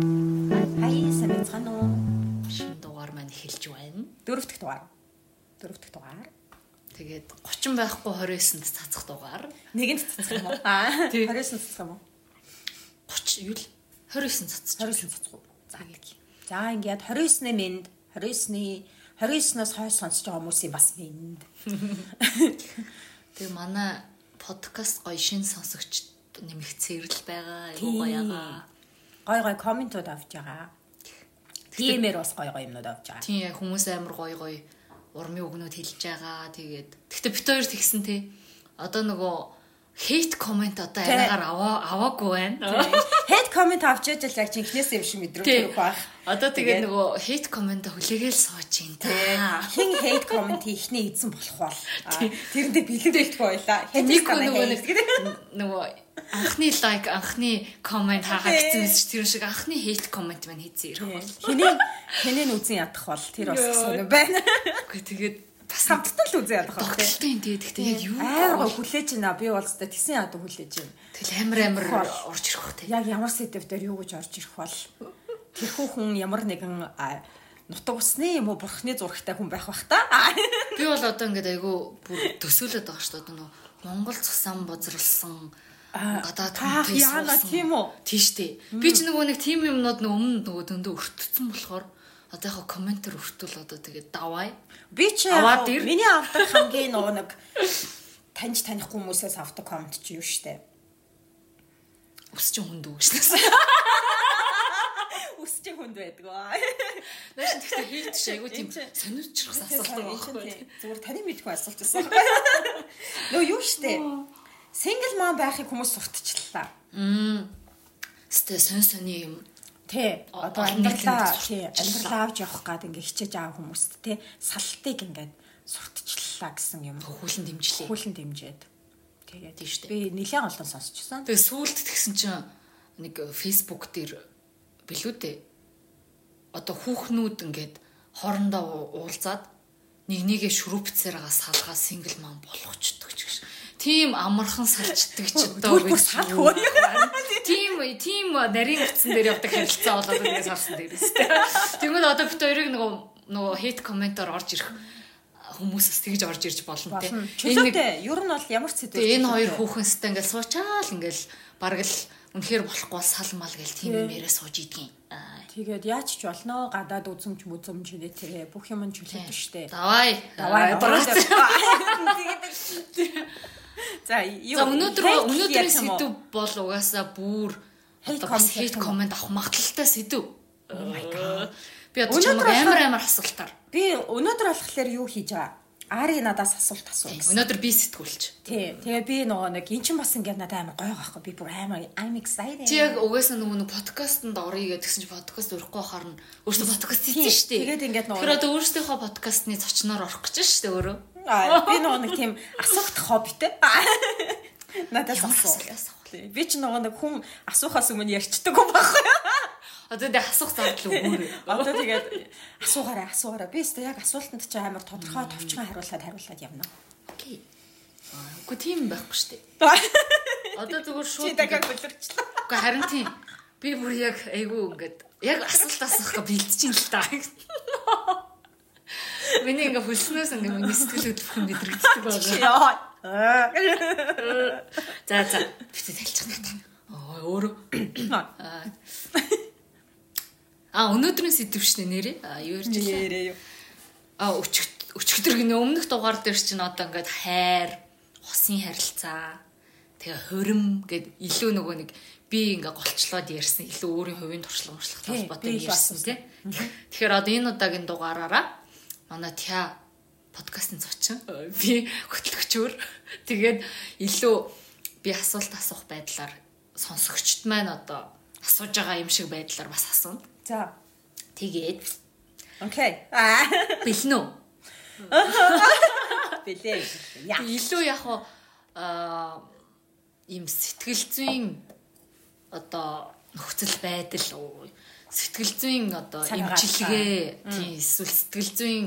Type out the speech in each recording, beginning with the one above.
Сайн байцгаана уу? шинэ дугаар маань эхэлж байна. Дөрөв дэх дугаар. Дөрөв дэх дугаар. Тэгээд 30 байхгүй 29-нд цацах дугаар. Нэгэнд цацах юм уу? Аа. Тий. 29 цацах юм уу? 30 юу л 29 цацчих. 29 цацах уу? За нэг. За ингээд 29-ны мэнд 29-ны 29-оос хойш сонсож байгаа хүмүүсийн бас мэнд. Тэгээ манай подкаст гоё шинэ сонсогчд нэмэх цэвэрлэл байгаа. Айгуу гоё ягаа. Гой гой комментууд авч байгаа. Тийм-ээр бас гой гой юмнууд авч байгаа. Тийм яг хүмүүс амар гоё гоё урмын үгнүүд хэлж байгаа. Тэгээд тэгтээ бит хоёр тэгсэн те. Одоо нөгөө хейт комент одоо Тий. арайгаар аваа аваагүй байна. Head comment авч яж л яг чи ихнээс юм шиг мэдрүүлэх байх. Одоо тэгээд нөгөө хейт комент хүлээгээл сууж ин та. Хин hate comment ихний эзэн болох бол тэрэндээ бэлэг бэлтгүй байлаа. Нэг нөгөө нөгөө анхны лайк анхны комент хаахаа гэсэн мэт тэр шиг анхны хейт комент маань хийцэн ирэх бол. Хинээ хинээ нь үзэн ядах бол тэр бас сонир байна. Үгүй тэгээд бас Самттай л ядах бол тий. тогтолтой юм тий. Гэхдээ яг юу Амар гоо хүлээж байна. Би бол зөв тэгсэн яд хүлээж байна. тэгэл амар амар орж ирэх бах тий. Яг ямар сэдв дээр юу гэж орж ирэх бол тэрхүү хүн ямар нэгэн нутаг усны юм уу бурхны зурагтай хүн байх бах та. Би бол одоо ингээд айгу бүр төсөөлөд байгаа шүү дээ. нөгөө Монгол цусан бозруулсан гадаад хүнтэй яана, тийм үү? Тийш дээ. Би ч нөгөө нэг тим юмнууд нэг өмнө нөгөө дөндөө өртөцсөн болохоор одоо яг комментэр өртөл одоо тэгээд давай. Би ч Аваад ир. миний авдаг хамгийн нөгөө нэг таньж танихгүй хүмүүсээс авдаг комент чи юу штэ. Өсч хүнд үгшнээс. Үсчих хүнд байдгаа. Наач тэгтээ хийлт ш айгу тийм сониучрах асуулт байхгүй. Зүгээр таны мэдгүй асуулт байсан. Нөө юу штэ. Сингл мам байхыг хүмүүс сурталчлаа. Мм. Сте сон сони юм. Тэ одоо амьдралаа тий амьдралаа авч явах гад ингээ хичээж байгаа хүмүүст тий салтыг ингээд сурталчлаа гэсэн юм. Хүүлэн дэмжлээ. Хүүлэн дэмжээд. Тэгээд Тийм штэ. би нэлээд олон сонсчихсон. Тэгээ сүулт тэгсэн чинь нэг Facebook дээр билүү дээ. Одоо хүүхнүүд ингээд хоорондоо уулзаад нэг нэгэ шүрүүпцээрээ салгаа сингл мам болгочдөг ч гэж. Тим амархан салчдаг ч одоо бүр салах уу? Тим тим нарийн утсан дээр явдаг харилцаа болоод ингээд салсан дээрээс. Тэгмэл одоо бит хоёрыг нөгөө нөгөө хейт комментоор орж ирэх хүмүүсээс тэгж орж ирж болно. Болно. Энэ нэг-. Ер нь бол ямар ч. Тэгээ энэ хоёр хүүхэнстэй ингээл суучаал ингээл бараг л үнэхээр болохгүй бол салмал гэл тийм юм яриа сууж идгийн. Аа. Тэгээд яаж ч болно гадаад үзэмж мүзэмж нэ тэрэ бүх юм нь чөлөөтэй штэ. Давай. Давай. Давай. За өнөөдөр өнөөдрийн сэдв бол угаасаа бүр хейт комент авах магадлалтай сэдв. Oh my god. Би одоо болохоор- амар амар асуултаар. Би өнөөдөр болохоор юу хийж байгаа? Ари надаас асуулт асуу. Өнөөдөр би сэтгүүлч. Тий. Тэгээ би нөгөө нэг эн чин бас ингээд надад амар гоё байхгүй. Би бүр амар I'm excited. Чи яг угаасаа нөгөө нэг подкастэнд оръё гэдгсэн чи подкаст өрөхгүй харна. Өөртөө подкаст хийсэн шүү дээ. Тэгээд ингээд нөгөө- Тэр одоо өөрсдийнхөө подкастны зочноор орох гэж шүү дээ өөрөө. Аа, би нөгөө нэг тийм асуулт хоббитэй. Асуулт асуух. Би ч нөгөө нэг хүн асуухаас өмнө ярьчдаг юм байхгүй. Одоо дэ асуух зардал өгөөрэй. Одоо тэгээд асуугаараа асуугаараа. Би өөртөө яг асуултанд чи амар тодорхой товчхон хариулаад хариулаад явна. Окей. Үгүй тийм байхгүй шүү дээ. Одоо зүгээр Чи шууд дахиад ингээд- бүлэрчлээ. Үгүй харин тийм. Би бүр яг айгүй ингээд яг асуулт асуухаа бэлдэж ин л та. Миний ингээ хөлснөөс ингээ миний сэтгэл хөдлөх мэдрэгддэг байгаа. Яа. За за. Битээ талчих надаа. Аа өөрөө. Аа. Өнөөдрийн сэдв шнэ нэрээ. А юу ярьж байна? Нэрээ юу. А өчг өчгдөр гинэ өмнөх дугаар дээр чинь одоо ингээд хайр, хосын харилцаа, тэгээ хурим гэд илүү нөгөө нэг би ингээ голчлоод ярьсан илүү өөрийн хувийн туршлага муршлах л ярьсан тий. Тэгэхээр одоо энэ удаагийн дугаараараа манай тя подкастын зочин би хөтлөгчөөр тэгээд илүү би асуулт асуух байдлаар сонсогчд маань одоо асууж байгаа юм шиг байдлаар бас асууна. За. Тэгээд Окей. Аа. бэлнэ үү? Билээ. Яа. илүү яг аа ийм сэтгэл зүйн одоо нөхцөл байдал уу, сэтгэл зүйн одоо имчилгээ тийм эсвэл сэтгэл зүйн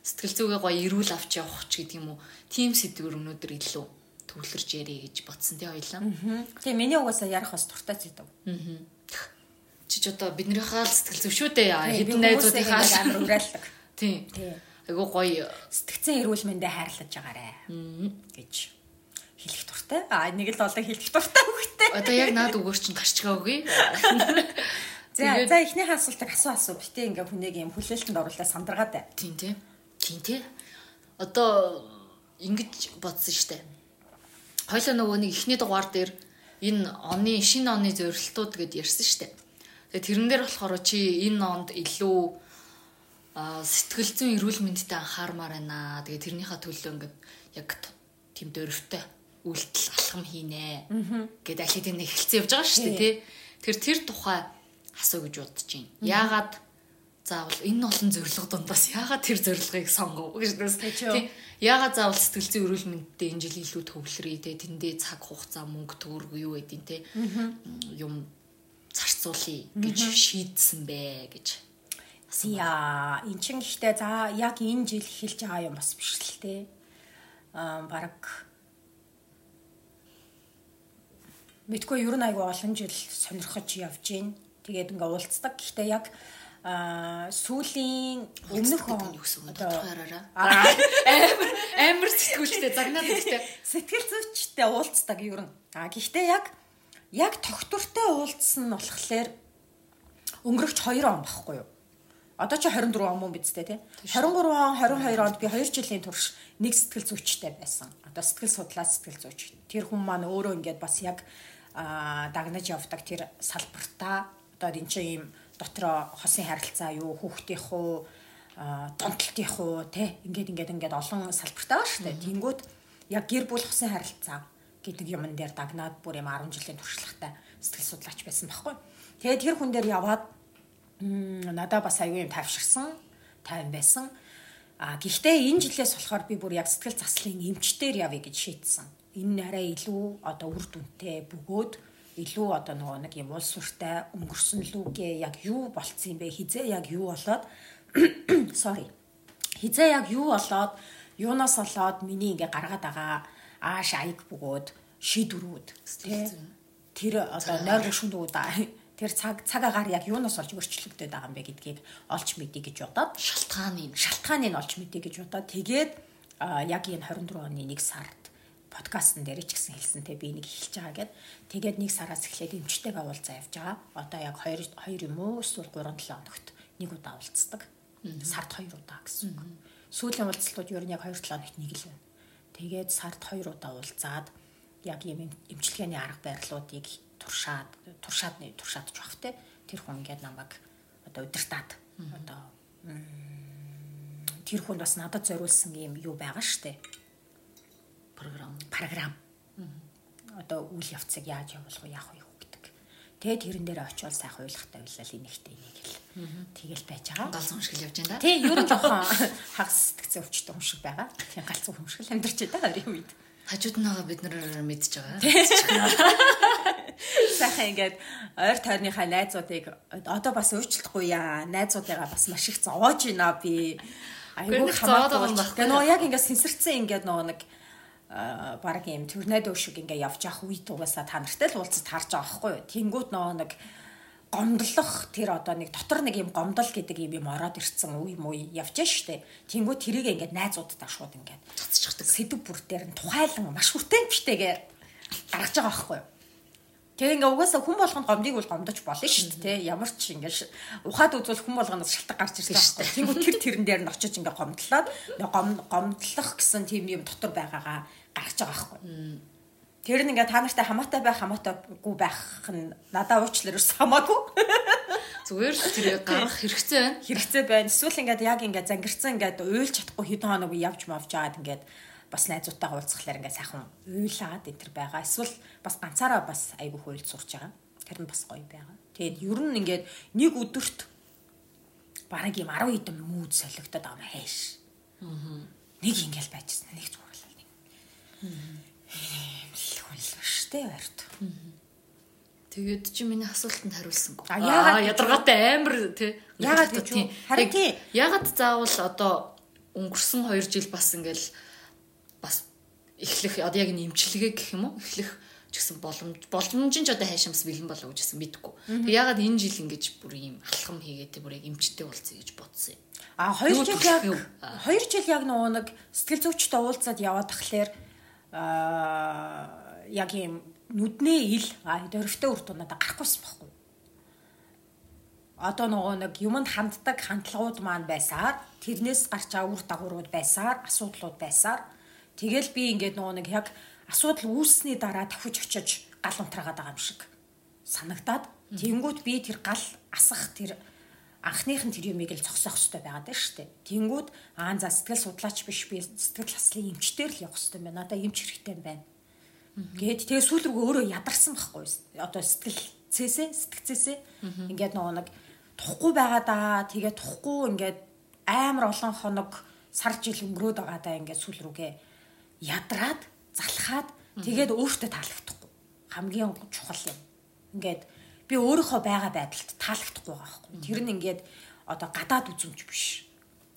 сэтгэл зүгээ гоё эрүүл авч явах ч гэдэг юм уу тийм сэдвэр өнөөдөр илүү төвлөрж ярих гэж бодсон тий хоёлаа. Тэгээ миний угаасаа ярих бас туртай зэдэв. чи ч одоо биднийхээ л сэтгэл зүйн шүү дээ. Хэдэн найзуудынхаа амар уриалдаг. Тийм. Тий. Айгу гоё Сэтгцэн эрүүл мэндэ хайрлаж байгаарэ гэж хэлэх дуртай. А нэг л болоо хэлэх дуртай хөхтэй. одоо яг наад өгөр чинь гарч байгаагүй. За за эхнийхээ асуултыг асуу асуу. Битээ ингээ хүнийг юм хүлээлтэнд оруулаад сандаргаад бай. Тийм тийм. Тийм тийм. Одоо ингэж бодсон штэ. Хойлоо нөгөө нэг ихний дугаар дээр энэ оны шинэ оны зорилтууд гэд ярьсан штэ. Тэгээ тэрэн дээр болохоор чи энэ онд илүү сэтгэл зүйн эрүүл мэндэд анхаармаар байна. Тэгээ тэрнийхээ төлөө ингээд яг тийм дөрвтэй үйлдэл алхам хийнэ. Гэт аль хэдийн нэг эхэлсэн явж байгаа шүү дээ, тий. Тэр тэр тухай асуу гэж бодож байна. Яагаад заавал энэ олон зорилго дундаас яагаад тэр зорилгыг сонгов гэж нэс. Тэг чи юу? Тий. Яагаад заавал сэтгэл зүйн эрүүл мэндэд энэ жил илүү төвлөрье те тэндээ цаг хугацаа мөнгө төгрөг юу гэдин те юм зарцуулъя гэж шийдсэн бэ гэж. Яа, эн чин гэхдээ за яг энэ жил эхэлж байгаа юм бас биш л те. Аа баг Мэдгүй ер нь айгүй олон жил сонирхож явж гин. Тэгээд ингээ уулздаг. Гэхдээ яг аа сүүлийн өмнөх он гэсэн тодорхойроо. Амар амар сэтгүүлчтэй загнаад өгтэй. сэтгэл зүйчтэй уулздаг ер нь. А гэхдээ яг яг тогтвортой уулзсан нь болохоор өнгөрөгч 2 он багхгүй юу? Одоо чи 24 он мөн биз дээ тий? 23 он 22 онд би 2 жилийн турш нэг сэтгэл зүйчтэй байсан. Одоо сэтгэл судлаач сэтгэл зүйч. Тэр хүн маань өөрөө ингээд бас яг а дагнаж явдаг тэр салбартаа одоо энэ чинь ийм дотроо хосын харилцаа юу хүүхдийнх уу а донтолтынх уу те ингээд ингээд ингээд олон салбартаа ба штэ. Тэнгүүт яг гэр бүл хосын харилцаа гэдэг юмн дээр дагнаад бүр юм 10 жилийн туршлагатай сэтгэл судлаач байсан байхгүй. Тэгээд тэр хүн дээр яваад надаа бас аюу юм тавширсан, тайван байсан. А гэхдээ энэ жилээс болохоор би бүр яг сэтгэл заслын эмчтэр явъя гэж шийдсэн. Энэ арай илүү одоо үр дүнтэй бөгөөд илүү одоо нөгөө нэг юм улс уртай өнгөрсөн лүгээ яг юу болцсон юм бэ? Хизээ яг юу болоод sorry. Хизээ яг юу болоод юунаас болоод миний ингээ гаргаад байгаа ааш аяг бөгөөд шийдвэрүүд тэр одоо нойр гүшгүүд тэр цаг цаг агаар яг юунаас олж өөрчлөгдөд байгаа юм бэ гэдгийг олж мэдье гэж бодоод. Шалтгааны шалтгааныг олж мэдье гэж бодоод. Тэгээд яг энэ 24 оны 1 сард подкастн дээр ч гэсэн хэлсэнтэй би нэг эхэлж байгаа гэд тэгээд нэг сараас эхлээд эмчтэйгээ уулзаа явж байгаа. Одоо яг 2 2 юм уу эсвэл 3 7 хоногт нэг удаа уулздаг. Сард 2 удаа гэсэн үг. Сүүлийн уулзалтууд ер нь яг 2 7 хоногт нэг л байна. Тэгээд сард 2 удаа уулзаад яг юм эмчилгээний арга барилуудыг туршаад туршаад туршаадж байх те тэр хүн ингээд намайг одоо удирдаад одоо тэр хүн бас надад зориулсан юм юу байгаа штэ програм. програм. Одоо үйл явцыг яаж явуулах вэ, яах вэ гэдэг. Тэгээд тэрэн дээр очиод сайхан ойлгохтай байлаа энийхтэй энийг л. Тэгэл байж байгаа. Галз уншгал явж байна да. Тий, ер нь жоохон хагас сэтгцэн өвчтөн юм шиг байгаа. Тийм галзуу юм шиг л амьдарч байгаа хоёрын үед. Хажууд нь байгаа бид нар мэдж байгаа. Сайхан ингээд ойр тойрныхаа найзуудыг одоо бас өөрчлөхгүй яа. Найзуудыгаа бас маш их зовоож байна би. Айгуу хамаагүй. Тэгээ нөгөө яг ингээд сэнсэрцэн ингээд нөгөө нэг баг юм төрнадөө шиг ингээ явж явах үед угаасаа та нартай л уулзаж харж байгаа байхгүй юу. Тэнгүүд нөгөө нэг гомдлох тэр одоо нэг дотор нэг юм гомдол гэдэг юм юм ороод ирцэн үе муй явж штэ. Тэнгүүд тэрийг ингээ найзуудтай шууд ингээ Цацчихдаг. сэдв бүр дээр нь тухайлан маш хүртээмжтэйгээ гаргаж байгаа байхгүй юу. Тэгээ ингээ угаасаа хүн болгонд гомдыг бол гомдож болно шүү дээ тий. Ямар ч ингээ ухаад үзвэл хүн болгоноос шалтгаан гарч ирсэн шүү дээ. Тэнгүү тэр тэрэн дээр нь очиж ингээ гомдлоод гомдлох гэсэн тийм юм дотор байгаагаа гаргаж байгаа байхгүй. Тэр нь ингээ та нартай хамаатай байх хамаатайгүй байх нь надад уучлаар хамаагүй Зүгээр л тэрийг гаргах хэрэгцээ байна. хэрэгцээ байна. Эсвэл ингээд яг ингээд зангирцсан ингээд уйлж чадахгүй хэдэн хоног явж мавж агаад ингээд бас найзуудтайгаа уулзахлаар ингээд сайхан уйлаад энэ төр байгаа. Эсвэл бас ганцаараа бас айгүй хуйлд сурч байгаа. Тэр нь бас гоё байгаа. Тэгээд ер нь ингээд нэг өдөрт бараг юм 10 хэдэн мүүд солигдоод байгаа юм хайш. Нэг ингээл байжсэн. Нэг зүгээр хүн л штэ барьд. Тэгээд чи миний асуултанд хариулсангүй. А, яагаад гэж ядаргаатай амар тий. Яагаад гэж юу? Харин тий. Яагаад заавал одоо өнгөрсөн 2 жил бас ингээл бас эхлэх одоо яг нэмчилгээ гэх юм уу? Эхлэх гэсэн боломж боломж нь ч одоо хайшамс бэлэн болоо гэж гэсэн мэдгүй. Тэг ягаад энэ жил ингэж бүр ийм алхам хийгээд бүр яг эмчтэй болцсон гэж бодсон юм. А 2 жил яг 2 жил яг нөгөө нэг сэтгэл зүйчтэй уулзаад яваад тахлаар аа яг ийм нүднээ ил дөрөвтэй үр дүн надад гарахгүйсэн байхгүй. Одоо нөгөө нэг юмд ханддаг хандлагууд маань байсаар тэрнээс гарч байгаа үр дагаврууд байсаар асуудлууд байсаар тэгэл би ингээд нөгөө нэг яг асуудал үүссний дараа давхиж очиж гал унтраагаад байгаа юм шиг санагдаад тэнгууд би тэр гал асах тэр анхных нь тэр юмыг л зогсоох хэрэгтэй байгаад байна шүү дээ. Тэнгүүд аа за сэтгэл судлаач биш би сэтгэл хаслын эмчтэр л явах хэрэгтэй байна. Надаа эмч хэрэгтэй юм байна. Гээд тэгээ сүүл рүү өөрөө ядарсан байхгүй одоо сэтгэл цээсээ сэтгцээсээ ингээд нөгөө нэг тухгүй байгаа даа тэгээ тухгүй ингээд амар олон хоног сар жил өнгөрөөд байгаа даа ингээд сүүл рүүгээ ядраад залхаад тэгээд өөртөө таалагдахгүй хамгийн чухал юм ингээд би өөрийнхөө байгаа байдалд таалагдахгүй байгаа байхгүй. Тэр нь ингээд одоо гадаад үзүмж биш.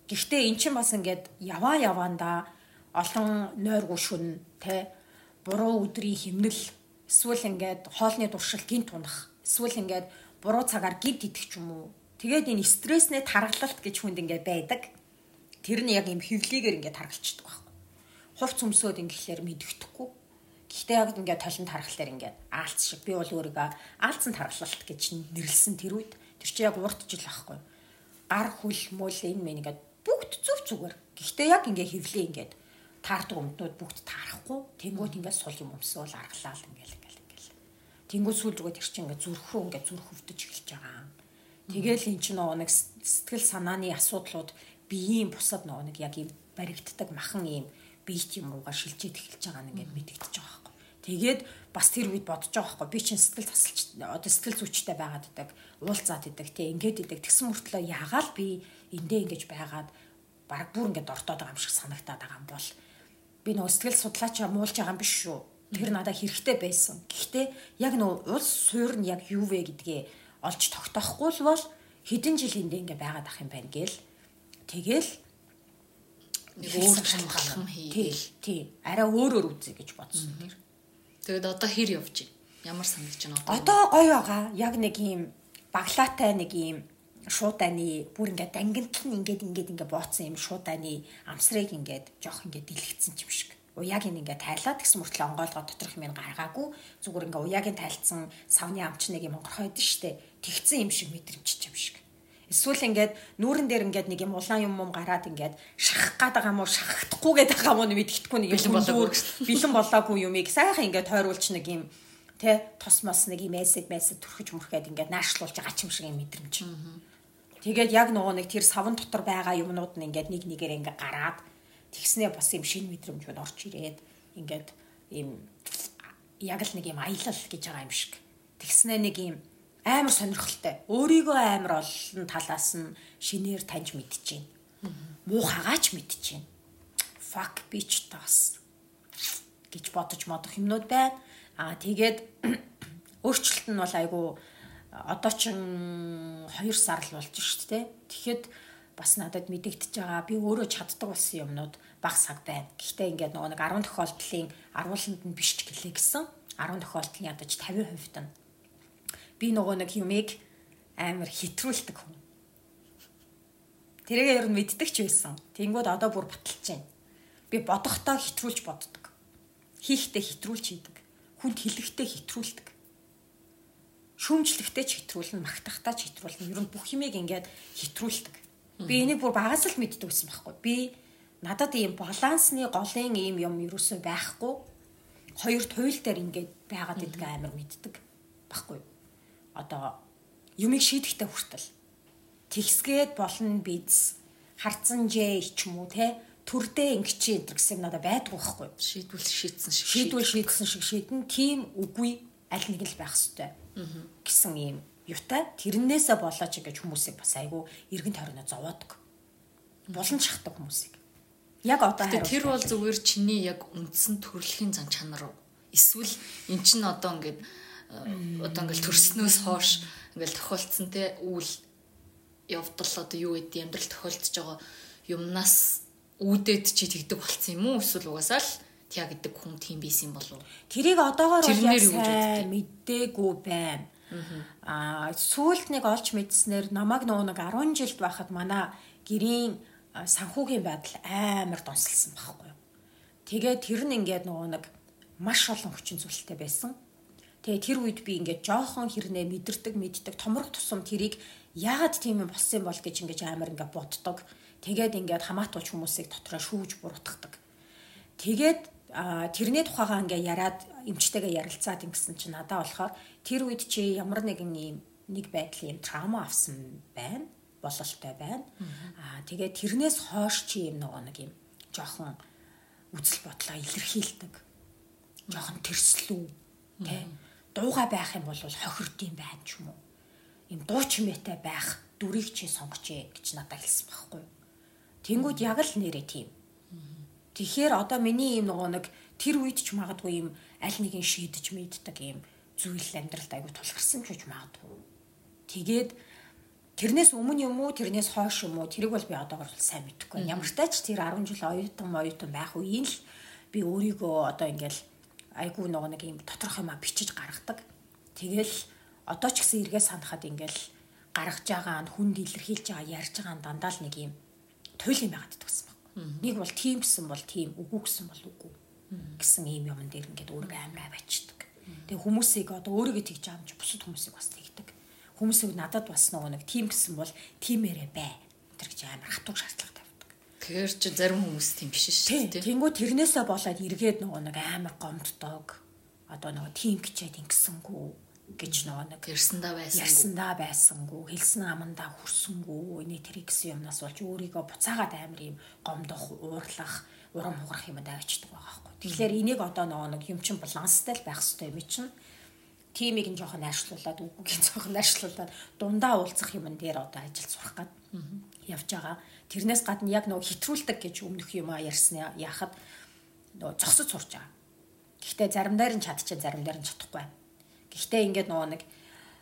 Гэхдээ эн чинь бас ингээд яваа яваанда олон нойргүй шүн те буруу өдрийн химнэл эсвэл ингээд хоолны дуршил гинт унах эсвэл ингээд буруу цагаар гинт идэх ч юм уу. Тэгээд энэ стресснээ таргалалт гэж хүнд ингээд байдаг. Тэр нь яг юм хөвлөгээр ингээд таргалцдаг байхгүй. Хувц өмсөд ингээд мэддэхгүй Гэхдээ яг ингээд толон тархалаар ингээд аалц шиг би бол өөрийгөө аалцсан тархалт гэж нэрлсэн тэр үед тэр чи яг урт жил байхгүй. Гар хүл мөл энэ мэн ингээд бүгд зүв зүгээр. Гэхдээ яг ингээд хөвлөө ингээд таардаг өмднүүд бүгд таарахгүй. Тэнгүүд ингээд сул юм өмсөөл аргалаал ингээд ингээд ингээд. Тэнгүүд сүүл рүүгээ тэр чинь ингээд зүрхрүү ингээд зүрх хөвдөж эхэлж байгаа. Тэгэл эн чинь нөгөө нэг сэтгэл санааны асуудлууд биеийн бусад нөгөө нэг яг юм баригддаг махан юм биет юм руугаа шилжиж эхэлж байгаа нь ингээд мэдэгдэж байгаа. Тэгээд бас тэр үед бодож байгаа байхгүй. Би чинь сэтгэл тасалч одоо сэтгэл зүйчтэй байгаад идэг, уулзаад идэг, тий ингээд идэг. Тэгсэн мөртлөө яагаал би эндээ ингэж байгаад баг бүр ингээд ортоод байгаа юм шиг санагтаад байгаа юм бол би нөгөө сэтгэл судлаачаа муулж байгаа юм биш шүү. Тэр надад хэрэгтэй байсан. Гэхдээ яг нөгөө улс суур нь яг юу вэ гэдгээ олж тогтоохгүй л бол хэдэн жил эндээ ингээ байгаад ах юм байна гээл. Тэгэл нэг өөр шалгалам хийгээл. Тий. Араа өөрөөр үзье гэж бодсон тэр. Тэгэд одоо хэр явж байна? Ямар санагдаж байна одоо? Одоо гоё байгаа. Яг нэг юм баглаатай нэг юм шууданы бүр ингээд дангинтал нь ингээд ингээд ингээд бооцсон юм шууданы амсрыг ингээд жоох ингээд дэлгэцсэн юм шиг. Уяаг нь ингээд тайлаад гэсэн мөртлөө онгойлгоо доторх юм гаргаагүй зүгээр ингээд уяагийн тайлцсан савны амч нэг юм онгорхойд штэ тэгцэн юм шиг мэдрэмж юм шиг. Эсвэл ингээд нүүрэн дээр ингээд нэг юм улаан юм юм гараад ингээд шахах гээд байгаа уу шахахдахгүй гээд байгаа юм уу мэддэхгүй нэг юм болоогүй бэлэн болоогүй юмыг сайхан ингээд тойруулч нэг юм тэ тос мос нэг юм эсэд мэсэд төрхөж мөрхгээд ингээд наашлуулж байгаа ч юм шиг юм мэдрэмж. Тэгээд яг нөгөө нэг тэр савн дотор байгаа юмнууд нь ингээд нэг нэгээр ингээд гараад тэгснээ бас юм шин мэдрэмжүүд орж ирээд ингээд ийм яг л нэг юм аялал гэж байгаа юм шиг. Тэгснээ нэг юм амар сонирхолтой. Өөрийгөө амар олон талаас нь шинээр таньж мэдчихээн. Муухагаач мэдчихээн. Fuck bitch тас гэж бодож модох юмнууд байна. Аа тэгээд өөрчлөлт нь бол айгүй одоо ч 2 сар л болж шүү дээ. Тэгэхэд бас надад мэдэгдэж байгаа. Би өөрөө чаддаг болсон юмнууд баг саг байна. Гэхдээ ингээд нөгөө нэг 10 тохиолдлын арууланд нь биш ч гэлээ гэсэн. 10 тохиолдлын ядаж 50% нь би нөгөө нэг юмыг амар хитрүүлдэг хүн. Тэргээ ер нь мэддэг ч байсан. Тэнгүүд одоо бүр баталж байна. Би бодохдоо хитрүүлж боддог. Хийхдээ хитрүүлж хийдэг. Хүнд хэлэхдээ хитрүүлдэг. Шүүмжлэхдээ ч хитрүүлнэ, магтахтаа ч хитрүүлнэ. Ер нь бүх юмыг ингээд хитрүүлдэг. Би энийг бүр багаас л мэддэг байсан байхгүй. Би надад ийм балансны голын ийм юм ерөөсөө байхгүй. Хоёр туйл дээр ингээд байгаад идэх амар мэддэг байхгүй одоо юмыг шийдэхтэй хүртэл. Тэгсгээд болно биз харцсан жээ ч юм уу те төрдөө ингэчээ энэ гэсэн надад байдгүй байхгүй. Шийдвэл шийдсэн шиг шийдвэл шийдсэн шиг шийдэн. Тийм үгүй аль нэг л байх хэвээр гэсэн юм юутай. Тэрнээсээ болооч гэж хүмүүсийг бас айгүй эргэн тойроно зовоодог булан шахдаг хүмүүсийг. Яг одоо хариу тэр бол зүгээр чиний яг үндсэн төрөлхийн зан чанар уу? Эсвэл эн чин одоо ингээд одоо ингээл төрснөөс хойш ингээл тохиолдсон те үйл явдал одоо юу гэдэг амьдрал тохиолдож байгаа юмнаас үүдээд чи тэгдэг болцсон юм уу эсвэл угаасаа л тя гэдэг хүн тийм байсан болов уу? Тэрийг одоогоор бол яг сайн мэдээгүй байна. Аа сүүлд нэг олж мэдснээр намайг нөгөө нэг 10 жилд байхад манай гэрийн санхүүгийн байдал амар донсолсон байхгүй юу. Тэгээд тэр нь ингээд нөгөө нэг маш олон хүчин зүйлтэй байсан. Тэгээ тэр үед би ингээд жоохон хэрнээ мэдэрдэг мэддэг томрох тусам тэрийг яагаад тийм юм болсон бол гэж ингээд амар ингээд боддог. Тэгээд ингээд хамаатуулч хүмүүсийг дотроо шүүж буруутгадаг. Тэгээд тэрний тухайгаа ингээ яраад эмчтэйгээ ярилцаад ингэсэн чинь надаа болохоор тэр үед чи ямар нэгэн юм нэг байдлын юм траума авсан байна бололтой байна. Аа тэгээд тэрнээс хойш чи юм нөгөө нэг юм жоохон үзэл бодлоо илэрхийлдэг. Жоохон тэрслүү тий. Дууга байх юм бол хохирдсон байна ч юм уу. Им дуу чимээтэй байх дүрийг чи сонгочээ гэж надад хэлсэн байхгүй. Тэнгүүд яг л нэрээ тийм. Тэгэхээр одоо миний юм нөгөө нэг тэр үед ч магадгүй юм аль нэгэн шийдэж мэддэг юм зүйл амьдралд аягүй тулгарсан ч гэж магадгүй. Тэгээд тэрнээс өмнө юм уу тэрнээс хойш юм уу тэрийг бол би одоогор сайн мэдэхгүй. Ямар тач тэр 10 жил оюутан оюутан байх үеийн л би өөрийгөө одоо ингээл айгүй нөгөө нэг юм доторх юмаа бичиж гаргадаг. Тэгэл одоо ч гэсэн эргээ санахад ингээл гаргаж байгаа нь хүнд илэрхийлж байгаа ярьж байгаа нь дандаа л нэг юм туйл юм байгаад идэгсэн баг. Нэг бол тийм гэсэн бол тийм, үгүй гэсэн бол үгүй гэсэн ийм юм дээр ингээд өөрийгөө амраа бачдаг. Тэгээ хүмүүсийг одоо өөрийгөө тэгж аамж бусад хүмүүсийг бас тэгдэг. Хүмүүсийг надад бас нөгөө нэг тийм гэсэн бол тиймээрээ бай. Гэж амар хатууг шаардлага Тэгэхээр чи зарим хүмүүс тийм биш шүү дээ. Тэнгүү тэрнээсээ болоод эргээд нөгөө нэг амар гомддог. Одоо нөгөө тийм гिचээд ингэсэнгүү гэж нөгөө нэг Ярьсандаа байсан. ярьсандаа байсангүй хэлсэн амандаа хүрсэнгүй энийг тэр гэсэн юмнаас болж өөрийгөө буцаагаад амар юм гомдох уурлах урам хугарах юм давчдаг байгаа байхгүй. Тэгэхээр энийг одоо нөгөө нэг юм чин баланстай л байх хэрэгтэй юм чинь тимийг нь жоохон найшлуулад үгүйг жоохон найшлуулад дундаа уулзах юмн дээр одоо ажил сурах гад явж байгаа. Тэрнээс гадна яг нөгөө хитрүүлдэг гэж өмнөх юм ярьсан яхад нөгөө зогсож сурч байгаа. Гэхдээ заримдаар нь чадчихсан, заримдаар нь чадахгүй. Гэхдээ ингээд нөгөө нэг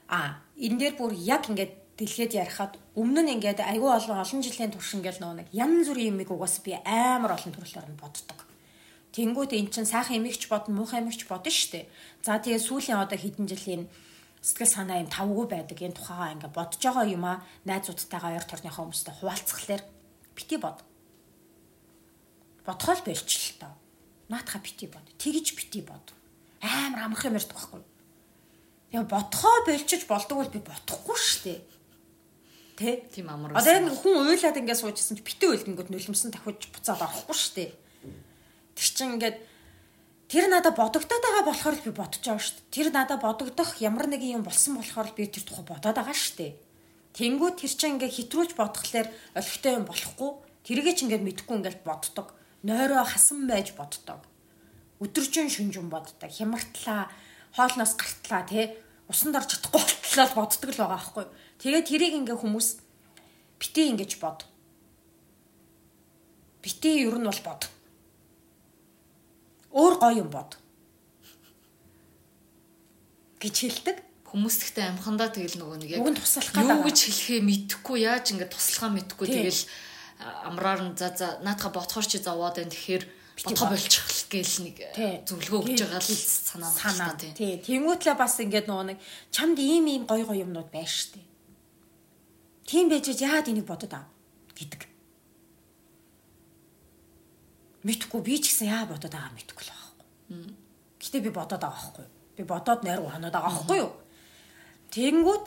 а энэ дээр бүр яг ингээд дэлхийд ярихад өмнө нь ингээд айгүй олон олон жилийн турш ингээд нөгөө нэг янз бүрийн юмыг угаас би амар олон төрлөөр нь боддог. Тэнгүүд эн чин сайхан эмигч бодно, муухай эмигч бодно шүү дээ. За тэгээ сүүлийн одоо хэдэн жилийн сэтгэл санаа юм тавгүй байдаг. Энэ тухайгаа ингээд бодож байгаа юм а найзуудтайгаа ойр торныхоо хүмүүстэй хуваалцхлаар бити бод. Бодхол бэлч л тоо. Наатха бити бод. Тэгж бити бод. Амар амарх юм ярьдаг байхгүй. Яг бодхоо бэлчиж болдог бол би бодохгүй шүү дээ. Тэ? Тийм амар. Одоо яг хүн уйлаад ингээд суужсэн чи битээ уйлгэнгүүд нулимсан давхиж буцаад орохгүй шүү дээ. Тэр чинь ингээд тэр надад бодогдоод байгаа болохоор л би бодож байгаа шүү дээ. Тэр надад бодогдох ямар нэгэн юм болсон болохоор л би тэр тухай бодоод байгаа шүү дээ. Тэнгүү тэр чинь ингээд хитрүүлж бодхолоор олигтой юм болохгүй. Тэргээ ч ингээд мэдхгүй ингээд боддог. Нойроо хасан байж боддог. Өдөржин шүнжин боддог. Хямартлаа, хоолноос гартлаа тий усан дор чадахгүй болтлоо боддог л байгаа байхгүй. Тэгээд тэрийг ингээ хүмүүс битээ ингэж бод. Битээ ер нь бол бод. Өөр гоё юм бод. гэж хэлдэг. Хүмүүс гэхдээ амхандаа тэгэл нөгөө нэг яг юу гэж хэлэхээ мэдэхгүй яаж ингээд туслахаа мэдэхгүй тэгэл амраар нь за за наадха бодхоор чи зовоод байна тэгэхээр бод. болчих гээл нэг зөвлөгөө өгч байгаа л санаа санаа тий. Тэнгүүтлээ бас ингээд нөгөө нэг чамд ийм ийм гоё гоё юмнууд байна штэ. Тийм байж яад энийг бодод аа гэдэг. Мэдхгүй би ч гэсэн яа бодод байгаа мэдхгүй л байхгүй. Гэтэ би бодоод байгаа байхгүй. Би бодоод найруу ханаад байгаа байхгүй юу? Тэнгүүд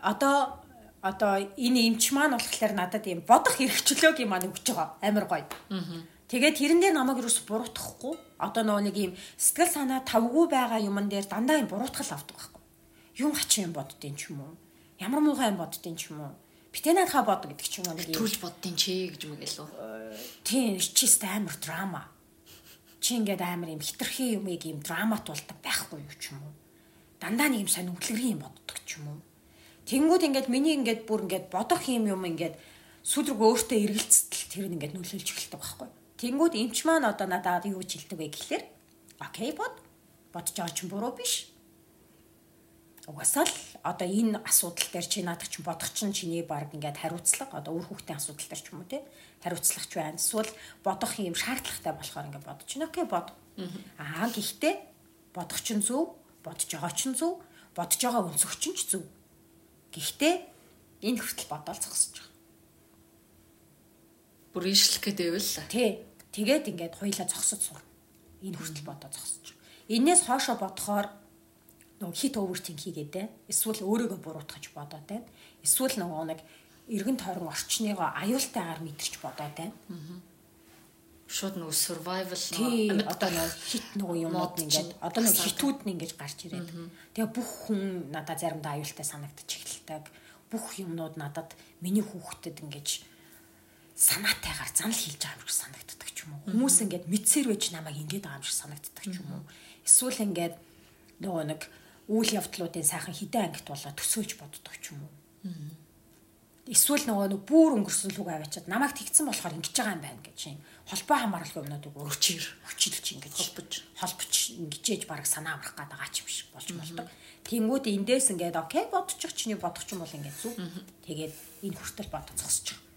одоо одоо энэ эмч маань болохоор надад юм бодох хэрэгчлөөг юм маань өгч байгаа. Амар гоё. Аа. Тэгээд тэрэн дээр намайг юус буруутгахгүй. Одоо нөгөө нэг юм сэтгэл санаа тавгүй байгаа юмн дээр дандаа юм буруутгал авдаг байхгүй. Юм хач юм боддtiin ч юм уу? Ямар муухай юм боддtiin ч юм уу? Битэнийхаа бод гэдэг ч юм уу нэг юм. Түлж боддtiin чи гэж мэг илүү. Э, тийм, чист амар драма. Чи ингээд амар юм хитрхи юмыг юм драмат болдог байхгүй юу ч юм уу? Дандаа нэг юм сонь өглөрийн юм боддог ч юм уу? Тэнгүүд ингээд миний ингээд бүр ингээд бодох юм юм ингээд сүдрэг өөртөө эргэлцтэл тэр нь ингээд нөлөөлж эхэлдэг байхгүй? Тэнгүүд эмч маань одоо надад юу гэж хэлдэг вэ гэхлээр окей бод бодож байгаа ч буруу биш. угаасаа л одоо энэ асуудал дээр чи наадах чинь бодох чинь чиний баг ингээд хариуцлага одоо үр хүүхдийн асуудал дээр ч юм уу те хариуцлагч байна. Эсвэл бодох юм шаардлагатай болохоор ингээд бодож байна. Окей бод. Аа гэхдээ бодох чинь зөв, бодож байгаа чинь зөв, бодож байгаа өнцөг чинь ч зөв. Гэхдээ энэ хүртэл бодоол зогсож байгаа. Бүр ийшлэх гэдэг байвал. Тий. Тэгээд ингээд хоёлаа зогсож сур. Энэ хүртэл бодоо зогсож. Инээс хоошо бодохоор нөгөө хит overthink хийгээд байна. Эсвэл өөрийгөө буруутгаж бодоод байна. Эсвэл нөгөө нэг эргэн тойрон орчныгоо аюултайгаар мэдэрч бодоод байна. Шууд нөгөө survival одоо нөгөө хит нөгөө юмуд ингээд одоо нөгөө хитүүд нь ингэж гарч ирээд. Тэгээ бүх хүн надад заримдаа аюултай санагдчих эхэлдэг. Бүх юмнууд надад миний хүүхдэд ингэж санаатайгаар занал хийж байгаа юм шиг санагддаг ч юм уу. Хүмүүс ингээд мэдсээр байж намайг ингэж байгаа юм шиг санагддаг ч юм уу. Эсвэл ингээд нөгөө нэг үйл явдлуудын сайхан хідэн ангит болоо төсөөж боддог ч юм уу. Эсвэл нөгөө нэг бүр өнгөрсөн луг аваачаад намайг тэгсэн болохоор ингэж байгаа юм байна гэж юм. Холбоо хамааралгүй юмнуудыг өрчээр хүчилж ингэж холбож холбож ингэжээж бараг санаа амрах гээд байгаа ч юм шиг болж болдог. Тэнгүүд эндээс ингээд окей бодчих чиний бодох юм бол ингээд зүг. Тэгээд энэ хүртэл бодож зогсож байгаа.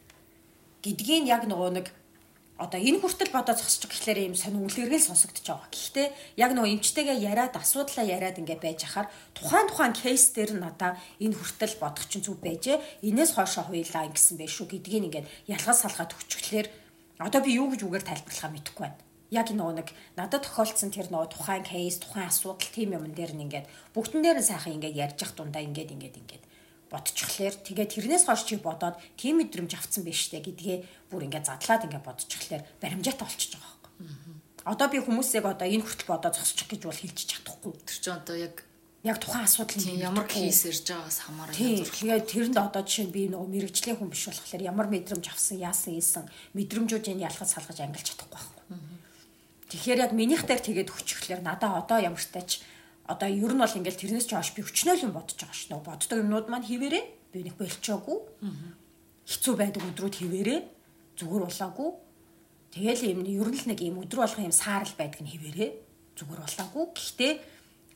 Гэдгийг яг нөгөө нэг одоо энэ хүртэл бодоо зогсчих гэхлээр юм сонир үлгэргээл сонсогдож байгаа. Гэхдээ яг нөгөө эмчтэйгээ яриад асуудлаа яриад ингээ байж хахаар тухайн тухайн кейс дээр надаа энэ хүртэл бодох чинь зүг байжээ. Инээс хоошоо хуйлаа ингэсэн байх шүү гэдгийг ингээд ялгаж салгаад өчгчлэр одоо би юу гэж үгээр тайлбарлахаа мэдэхгүй байна. Яг нөгөө нэг надад тохиолдсон тэр нөгөө тухайн кейс, тухайн асуудал тийм юм дээр нь ингээд бүгдэн дээр нь сайхан ингээд ярьж явах дундаа ингээд ингээд ингээд бодчихлоор тэгээ тэрнээс хойш чи бодоод тийм мэдрэмж авцсан байж штэ гэдгээ бүр ингээд задлаад ингээд бодчихлоор баримжаатай болчихж байгаа байхгүй. Одоо би хүмүүсийг одоо энэ хүртэл бодоод зогсчих гэж бол хэлж чадахгүй. Тэр чинь одоо яг яг тухайн асуудал нь ямар кейс ирж байгаагаас хамаараа зурхлаа. Тэрэнд одоо жишээ нь би нөгөө мэрэгжлийн хүн биш болохоор ямар мэдрэмж авсан, яасан, ийсэн мэдрэмжүүдийг ялхаж салгаж ангилж чадахгүй байхгүй. Тэгэхээр яг минийх дээр тэгээд өччихлээр надаа одоо ямар тач одоо ер нь бол ингээл тэрнээс ч хоош би өчнөөл юм бодож байгаа шнөө. Боддог юмнууд маань хിവэрээ би нэг болчоогүй. Хэцүү байдаг өдрүүд хിവэрээ зүгээр болоогүй. Тэгэл юм ер нь л нэг юм өдөр болгох юм саарл байдаг нь хിവэрээ зүгээр болоогүй. Гэхдээ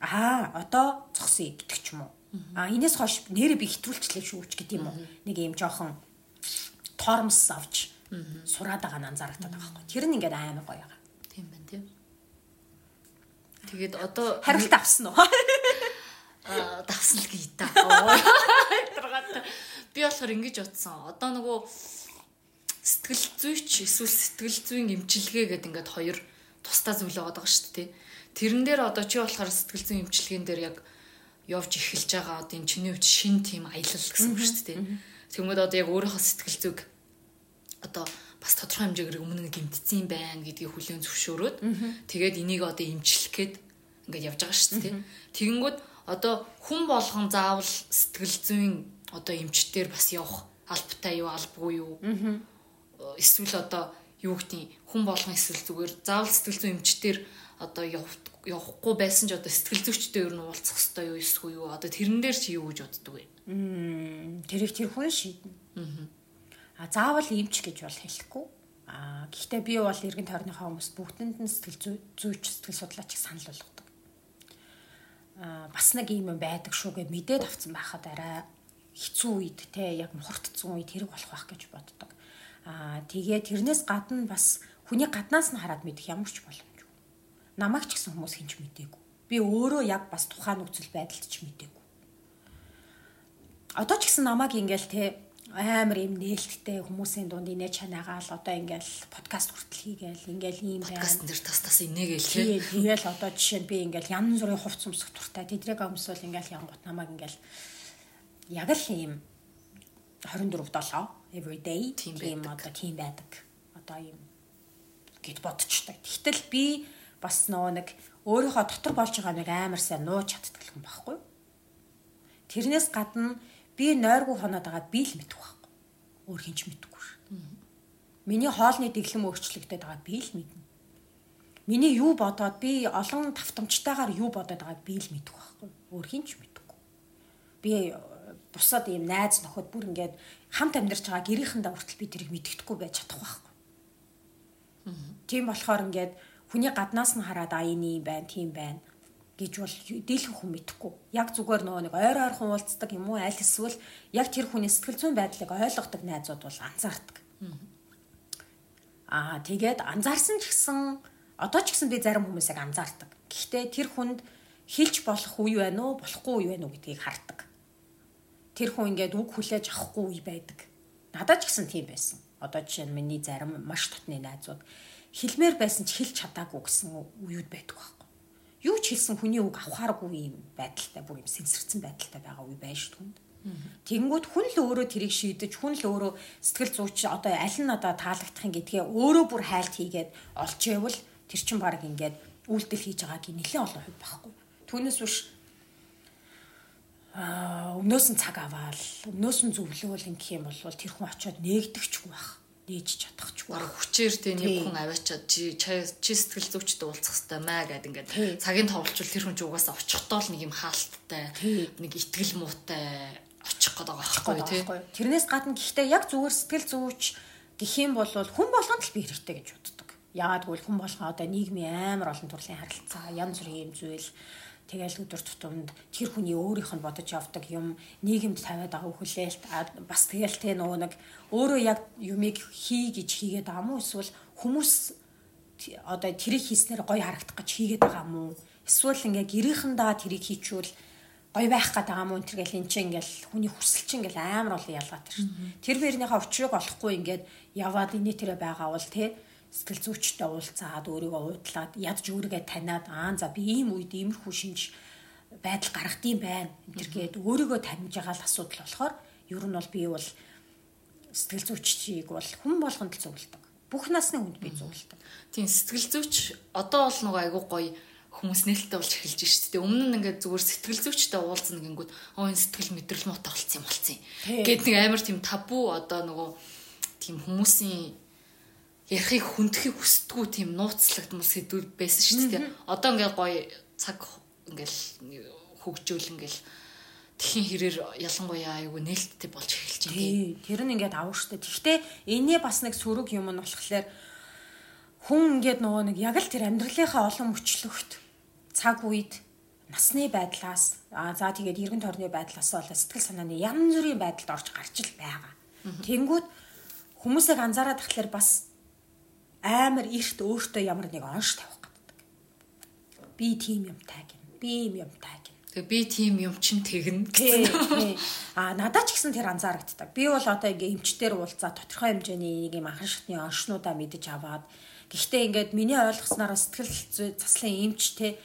аа одоо зогсъё гэдэг ч юм уу. А энэс хойш нэрээ би хэтрүүлчлээ шүүч гэдэг юм уу. Нэг юм жоохон тормос авч сураад байгаа нь анзаарахтаад байгаа байхгүй. Тэр нь ингээд аймаг гоё байгаа. Тийм байна тийм. Тэгээд одоо хариулт авсан уу? Аа давсан л гээ та. Би болохоор ингэж утсан. Одоо нөгөө сэтгэл зүйч эсвэл сэтгэл зүйн эмчилгээ гэдэг ингээд хоёр тусдаа зүйл байгаа шүү дээ. Тэрэн дээр одоо чи болохоор сэтгэл зүйн эмчилгээнд дээр яг явж эхэлж байгаа одоо энэ чиний хувьд шин тим аялал гэсэн үг шүү дээ. Тэгмээд одоо яг өөрийнхөө сэтгэл зүйг одоо бас тодорхой хэмжээгээр өмнө гимтцсэн байна гэдгийг хүлээн зөвшөөрөөд тэгээд энийг одоо имжлэх гээд ингээд явж байгаа шүү дээ. Тэгэнгүүт одоо хүн болгон заавал сэтгэл зүйн одоо эмчтэр бас явах албатай юу албагүй юу? Эсвэл одоо юу гэдгийг хүн болгон эсвэл зүгээр заавал сэтгэл зүйн эмчтэр одоо явахгүй байсан ч одоо сэтгэл зүйчтэй юу нь уулзах хэрэгтэй юу эсвэл юу одоо тэрэн дээр чи юу гэж боддөг вэ? Тэрийг тэр хүн шийднэ. А заавал эмч гэж бол хэлэхгүй. А гэхдээ би бол эргэн тойрныхаа хүмүүс бүгдэнд нь сэтгэл зүйч сэтгэл судлаач санал болгодог. А бас нэг юм байдаг шүү гэж мэдээд авсан байхад арай хэцүү үед те яг мухартцсан үед хэрэг болох байх гэж боддог. А тэгээ тэрнээс гадна бас хүний гаднаас нь хараад мэдэх ямар ч боломжгүй. Намайг ч гэсэн хүмүүс хинч мэдээгүй. Би өөрөө яг бас тухайн нөхцөл байдалд ч мэдээгүй. Одоо ч гэсэн намайг ингээл те амар юм нээлттэй хүмүүсийн дунд инээ чанаагаал одоо ингээл подкаст хүртэл хийгээл ингээл ийм байна. Подкаст дээр тас тас инээгээл тий. Тэгэл одоо жишээ нь би ингээл янз бүрийн хувц өмсөх туртай тэдрэг өмсвөл ингээл янгут намайг ингээл яг л ийм 24 7 every day тийм одоо тийм байдаг. Одоо ийм гэд бодчихдаг. Тэгтэл би бас нөгөө нэг өөрийнхөө дотор болж байгаа нэг амар сайн нууж чаддаг юм байхгүй. Тэрнээс гадна би нойргүй хоноод байгаа би л мэдэх байхгүй. Өөр хинч мэдэхгүй шүү. Миний хоолны дэглэм өөрчлөгдөд байгаа би л мэднэ. Миний юу бодоод би олон тавтамжтайгаар юу бодоод байгааг би л мэдэх байхгүй. Өөр хинч мэдэхгүй. Би бусад ийм найз нөхөд бүр ингээд хамт амьдарч байгаа гэрийнхэндээ хүртэл би тэрийг мэддэхгүй байж чадах байхгүй. Тийм болохоор ингээд хүний гаднаас нь хараад а энэ юм байна, тийм байна. гэж бол дийлхэн хүн мэдэхгүй. Яг зүгээр нөгөө нэг ойр ойрхон уулздаг юм уу аль эсвэл яг тэр хүний сэтгэл зүйн байдлыг ойлгодог найзууд бол анзаардаг. Аа тэгээд анзаарсан ч гэсэн одоо ч гэсэн би зарим хүмүүсийг анзаардаг. Гэхдээ тэр хүнд хилж болох үе байна уу, болохгүй үе байна уу гэдгийг хардаг. Тэр хүн ингээд үг хүлээж авахгүй үе байдаг. Надад ч гэсэн тийм байсан. Одоо жишээ нь миний зарим маш дотны найзууд хэлмээр байсан ч хэлж чадаагүй гэсэн үеуд байдаг байхгүй. Юу ч хэлсэн хүний үг авахааргүй юм байдалтай бүр юм сэнсэрсэн байдалтай байгаа үе байж түнд. Тэнгүүд хүн л өөрөө тэрийг шийдэж хүн л өөрөө сэтгэл зүйч одоо аль нь одоо таалагдахын гэдгээ өөрөө бүр хайлт хийгээд олж явбал тэр чин баг ингээд үйлдэл хийж байгаагийн нэлээд олон хувь байхгүй. Түүнээс биш аа өмнөөс нь цаг аваал өмнөөс нь зөвлөөл ингэх юм бол тэр хүн очиод нээгдэхчгүй байх нээж чадахчгүй. Бараг хүчээр тэ нэг хүн аваачаад чи чи сэтгэл зүйчтэй уулзах хэрэгтэй маа гэд ингээд цагийн товлчвол тэр хүн ч угаасаа очихдоо л нэг юм хаалттай нэг итгэл муутай очих гээд байгаа байхгүй тий. Тэрнээс гадна гэхдээ яг зүгээр сэтгэл зүйч гэх юм бол хүн болгонд л би хэрэгтэй гэж боддог. Яагаад гэвэл хүн болгоо одоо нийгмийн амар олон төрлийн харилцаа, янз бүрийн юм зүйл Тэгэл өдөр тутамд тэр хүний өөрийнх нь бодож явдаг юм нийгэмд тавиад байгаа хүлээлт бас тэгэл те нөгөө нэг өөрөө яг юмыг хий гэж хийгээд байгаа мó? Эсвэл хүмүүс одоо тэрийг хийснээр гоё харагдах гэж хийгээд байгаа мó? Эсвэл ингээ гэрийнхэндээ тэрийг хийчүүл гоё байх гэдэг байгаа мó? Энэ гэл эн чинь ингээл хүний хүсэл чинь ингээл амар олон ялгаад тэр. Тэр бэрнийхээ учрыг олохгүй ингээд яваад инээ тэрэ байгаа бол те сэтгэл зүйчтэй уулзаад өөрийгөө уудлаад ядж өөрийгөө таниад аа за би ийм үед иймэрхүү шинж байдал гаргадсан байна. Энтергээд өөрийгөө таньж байгаа л асуудал болохоор ер нь бол би бол сэтгэл зүйчийг бол хүн болгонд л зөвлөдөг. Бүх насны хүнд би зөвлөдөг. Тийм сэтгэл зүйч одоо бол нөгөө айгуу гоё хүмүүс нээлттэй болж эхэлж шүү дээ. Өмнө нь ингээд зүгээр сэтгэл зүйчтэй уулзна гингүүд оо энэ сэтгэл мэдрэл муутай болцсон юм болцсон. Гэт нэг амар тийм табу одоо нөгөө тийм хүмүүсийн ярихыг хүндхийг хүсдэггүй тийм нууцлагдмал сэдвүүд байсан шүү дээ. Одоо ингээ гоё цаг ингээл хөгжөөл ингээл тхийн хэрээр ялангуяа айгүй нээлттэй болж эхэлж байна. Тэр нь ингээд авах штэ. Гэхдээ энэний бас нэг сөрөг юм нь болохоор хүн ингээд нөгөө нэг яг л тэр амьдралынхаа олон мөчлөгт цаг үед насны байдлаас аа за тэгээд эргэн тойрны байдлаас бол сэтгэл санааны янз бүрийн байдалд орж гарч л байгаа. Тэнгүүд хүмүүсийг анзаараад тахлаар бас амар эрт өөртөө ямар нэг онш тавих гэдэг. Би тийм юм таг юм. Би юм юм таг юм. Тэгээ би тийм юм чин тэгнэ гэсэн. А надад ч гэсэн тэр анзаарэгддэг. Би бол одоо ингээ эмчтэр уулзаа тодорхой хэмжээний нэг юм анхан шатны оншнуудаа мэдэж аваад гэхдээ ингээд миний ойлгосноор сэтгэл заслын эмчтэй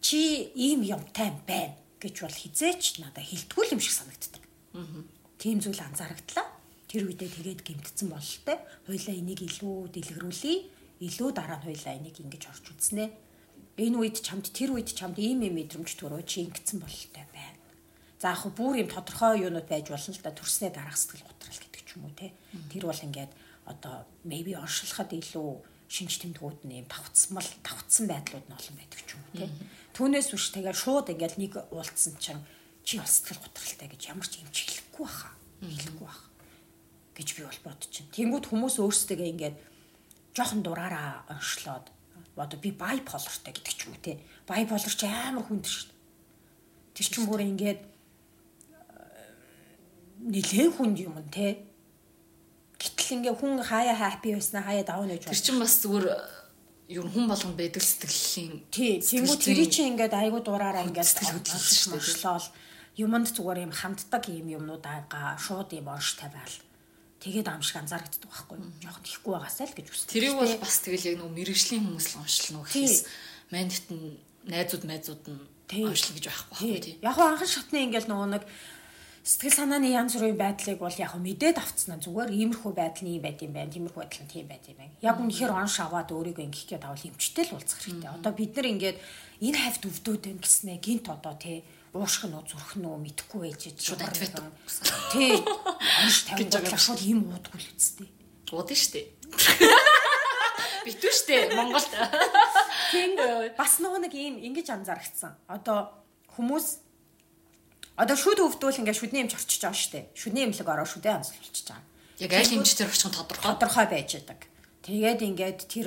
чи ийм юмтай байна гэж бол хизээч надад хилтгүүл юм шиг санагддаг. Аа. Тийм зүйл анзаарагдлаа тэр үедээ тэгээд гимтсэн бололтой. Хойлоо энийг илүү дэлгэрүүлье. Илүү дараа нь хойлоо энийг ингэж орж үзнэ. Энэ үед чамд тэр үед чамд ийм юм мэдрэмж төрөө чи ингэсэн бололтой байна. За яг бүр юм тодорхой юунууд байж болно л да төрснээ дараах сэтгэл готрал гэдэг ч юм уу те. Тэр бол ингээд одоо maybe оршилхад илүү шинж тэмдгүүд нь юм давцсмал давцсан байдлууд нь олон байдаг ч юм уу те. Түүнээс биш тэгээд шууд ингээд нэг уулцсан чинь чи бас сэтгэл готралтай гэж ямар ч юм чиглэхгүй баха. Хэлэхгүй баха гэж би бол байна. Тэнгүүд хүмүүс өөрсдөө ингээд жоохон дураараа оншлоод одоо би байполортой гэдэг ч юм уу те. Байполор ч амар хүнд шүү дээ. Тэр чинь бүр ингээд нэлээд хүнд юм те. Гэтэл ингээ хүн хаяа хаппи байснаа хаяа давна гэж байна. Тэр чинь бас зүгээр ер нь хүн болгонд байдаг сэтгэлийн тий. Тэнгүүд тэрий чинь ингээд айгуу дураараа ингээд сэтгэл хөдлөлт шүү дээ. Юмд зүгээр юм ханддаг юм юмнууд ага шууд юм орш тавиал тэгээд аим шиг анзаарэгддэг байхгүй юу? Жохон ихгүй байгаасаа л гэж үстэй. Тэрийг бол бас тэгэл яг нэг мэрэгжлийн хүмүүс л уншлах нүг гэхээс мандит нь найзууд майзууд нь уншлах гэж байхгүй тий. Яг анхан шатны ингээл нөгөө нэг сэтгэл санааны янз бүрийн байдлыг бол яг мэдээд авцсан зүгээр иймэрхүү байдал нь юм байт юм байна. Тиймэрхүү байдал нь тийм байт юм байна. Яг үнэхээр онш аваад өөрийгөө ингэх гээд авал эмчтэй л уулзах хэрэгтэй. Одоо бид нар ингээд энэ хавьд өвдөөд байна гэснээ гинт одоо тий уушх нь уу зүрх нь уу мэдэхгүй байж шууд адвет. Тий. Анш тавьж байгаа шууд юм уудгүй л үсттэй. Уудын штэ. Битүү штэ Монголд. Тийм бас нөгөө нэг юм ингэж анзаарчихсан. Одоо хүмүүс одоо шүд өвдвөл ингээ шүдний эмч орчиж байгаа штэ. Шүдний эмнэлэг ороо шүдээ анзлуулчихж байгаа. Яг аль эмчтэр очих нь тодорхой тодорхой байж байгаа. Тэгээд ингээд тэр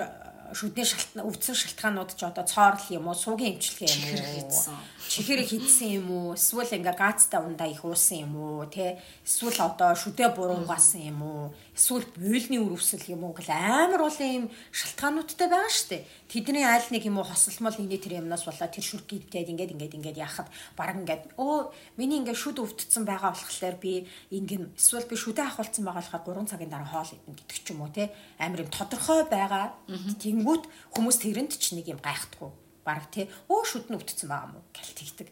шүдний шалтгаан өвдсөн шалтгаанууд ч одоо цоорл юм уу, суугийн эмчилгээ юм уу, чихэр хийдсэн юм уу, эсвэл ингээ газтай ундаа их уусан юм уу, тэ эсвэл одоо шүдэ буруугасан юм уу, эсвэл буйлны үрвсэл юм уу гэл амар олон юм шалтгаануудтай байгаа штэ. Тэдний аль нэг юм уу хосолмол нэгний тэр юмнаас болоод тэр шүрх гидгээд ингээд ингээд ингээд яхад баг ингээд өө миний ингээд шүд өвдсөн байгаа болохоор би ингэн эсвэл би шүдэ ахуулсан байгаа болохоор 3 цагийн дараа хоол идэнэ гэдэг ч юм уу те? Амар юм тодорхой байгаа. Тэнгүүт хүмүүс тэрэнд ч нэг юм гайхдаггүй. Баг те өө шүд нь өвдсөн байгаа мó гэл тэгдэг.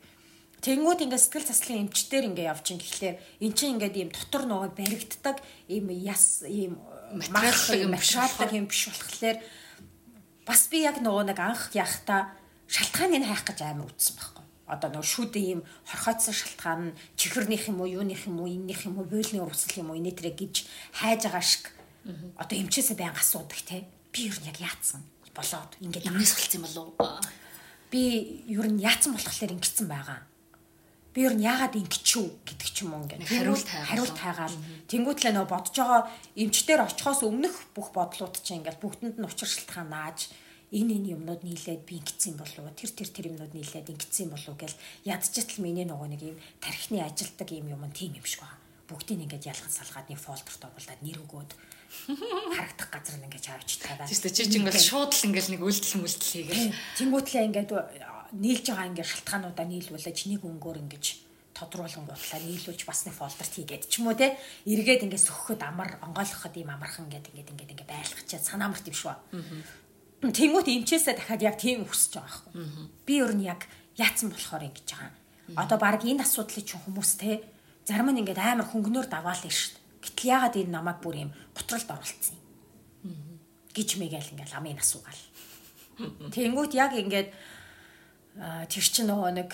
Тэнгүүд ингээд сэтгэл заслын эмчтэр ингээд явж ин гэхлээр эн чинь ингээд ийм дотор нөгөө баригддаг ийм яс ийм Материалтай юм биш материалтай юм биш болохоор бас би яг нөгөө нэг анх яхта шалтгааныг хайх гэж амар үтсэн байхгүй. Одоо нөгөө шүд ийм хорхоцсон шалтгаан нь чихэрнийх юм уу, юуных юм уу, эннийх юм уу, бойлны урсгал юм уу, инээ тэрэ гэж хайж байгаа шиг. Одоо эмчээсээ баян асуудаг те. Би юу яг яатсан болоод ингээд Юмнаас хэлсэн юм болов би ер нь яатсан болохоор ингэсэн байгаа. Би нь яагаад ингэчүү гэдэг ч юм уу ингээд. Нэг хариулт хариулт хайгаал. Тэнгүүтлээ нөө бодож байгаа эмчтэр очихоос өмнөх бүх бодлууд чинь ингээд бүгдэнд нь учир шалтгаан нааж энэ энэ юмнууд нийлээд би ингэсэн болов уу тэр тэр тэр юмнууд нийлээд ингэсэн болов уу гэл ядчитал миний нөгөө нэг юм тархины ажилтдаг юм юм тийм юм шиг байна. Бүгдийг ингээд ялган салгаад нэг фолдерт оруулаад нэр өгөөд харагдах газар нь ингээд авч тагаа. Тэс чи ч ингээл шууд л ингээл нэг үйлдэл мүлдэл хийгээл. Тэнгүүтлээ ингээд нийлж байгаа ингээд шалтгаануудаа нийлүүлж нэг өнгөөр ингээд тодруулан гутлаа нийлүүлж бас нэг фолдерт хийгээд ч юм уу те эргээд ингээд сөхөхөд амар онгойлгоход ийм амархан ингээд ингээд ингээд ингээд байлгачаад санаа март юм шүү. Тэнгүүт эмчээсээ дахиад яг тийм хүсэж байгаа байхгүй. Би өөр нь яг яатсан болохоор ингэж байгаа. Одоо баг энэ асуудлыг ч хүмүүс те зарим нь ингээд амар хөнгөнөөр даваал нь шүү. Гэтэл яагаад энэ намайг бүр юм готролд оруулсан юм гэж мэгээл ингээл амын асуугаал. Тэнгүүт яг ингээд тэр чинь нөгөө нэг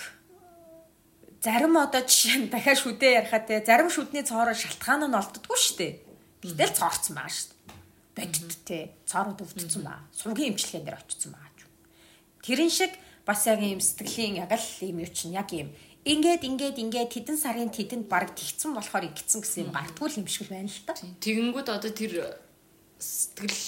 зарим одоо жишээ нь дахиад шүдээ ярихад те зарим шүдний цоороо шалтгаан нь олддоггүй шүү дээ. Гэтэл цоорцсон байгаа шүү дээ. Бодит те цоорууд өвдсөн байгаа. Сургийн эмчилгээнд дээр очсон ч. Тэрэн шиг бас яг юм сэтгэлийн яг л юм юу чинь яг юм ингээд ингээд ингээд тэдэн сарын тэдэнд баг тэгцэн болохоор ингэцэн гэсэн юм гартгүй юм шиг л байна л та. Тэгэнгүүт одоо тэр сэтгэл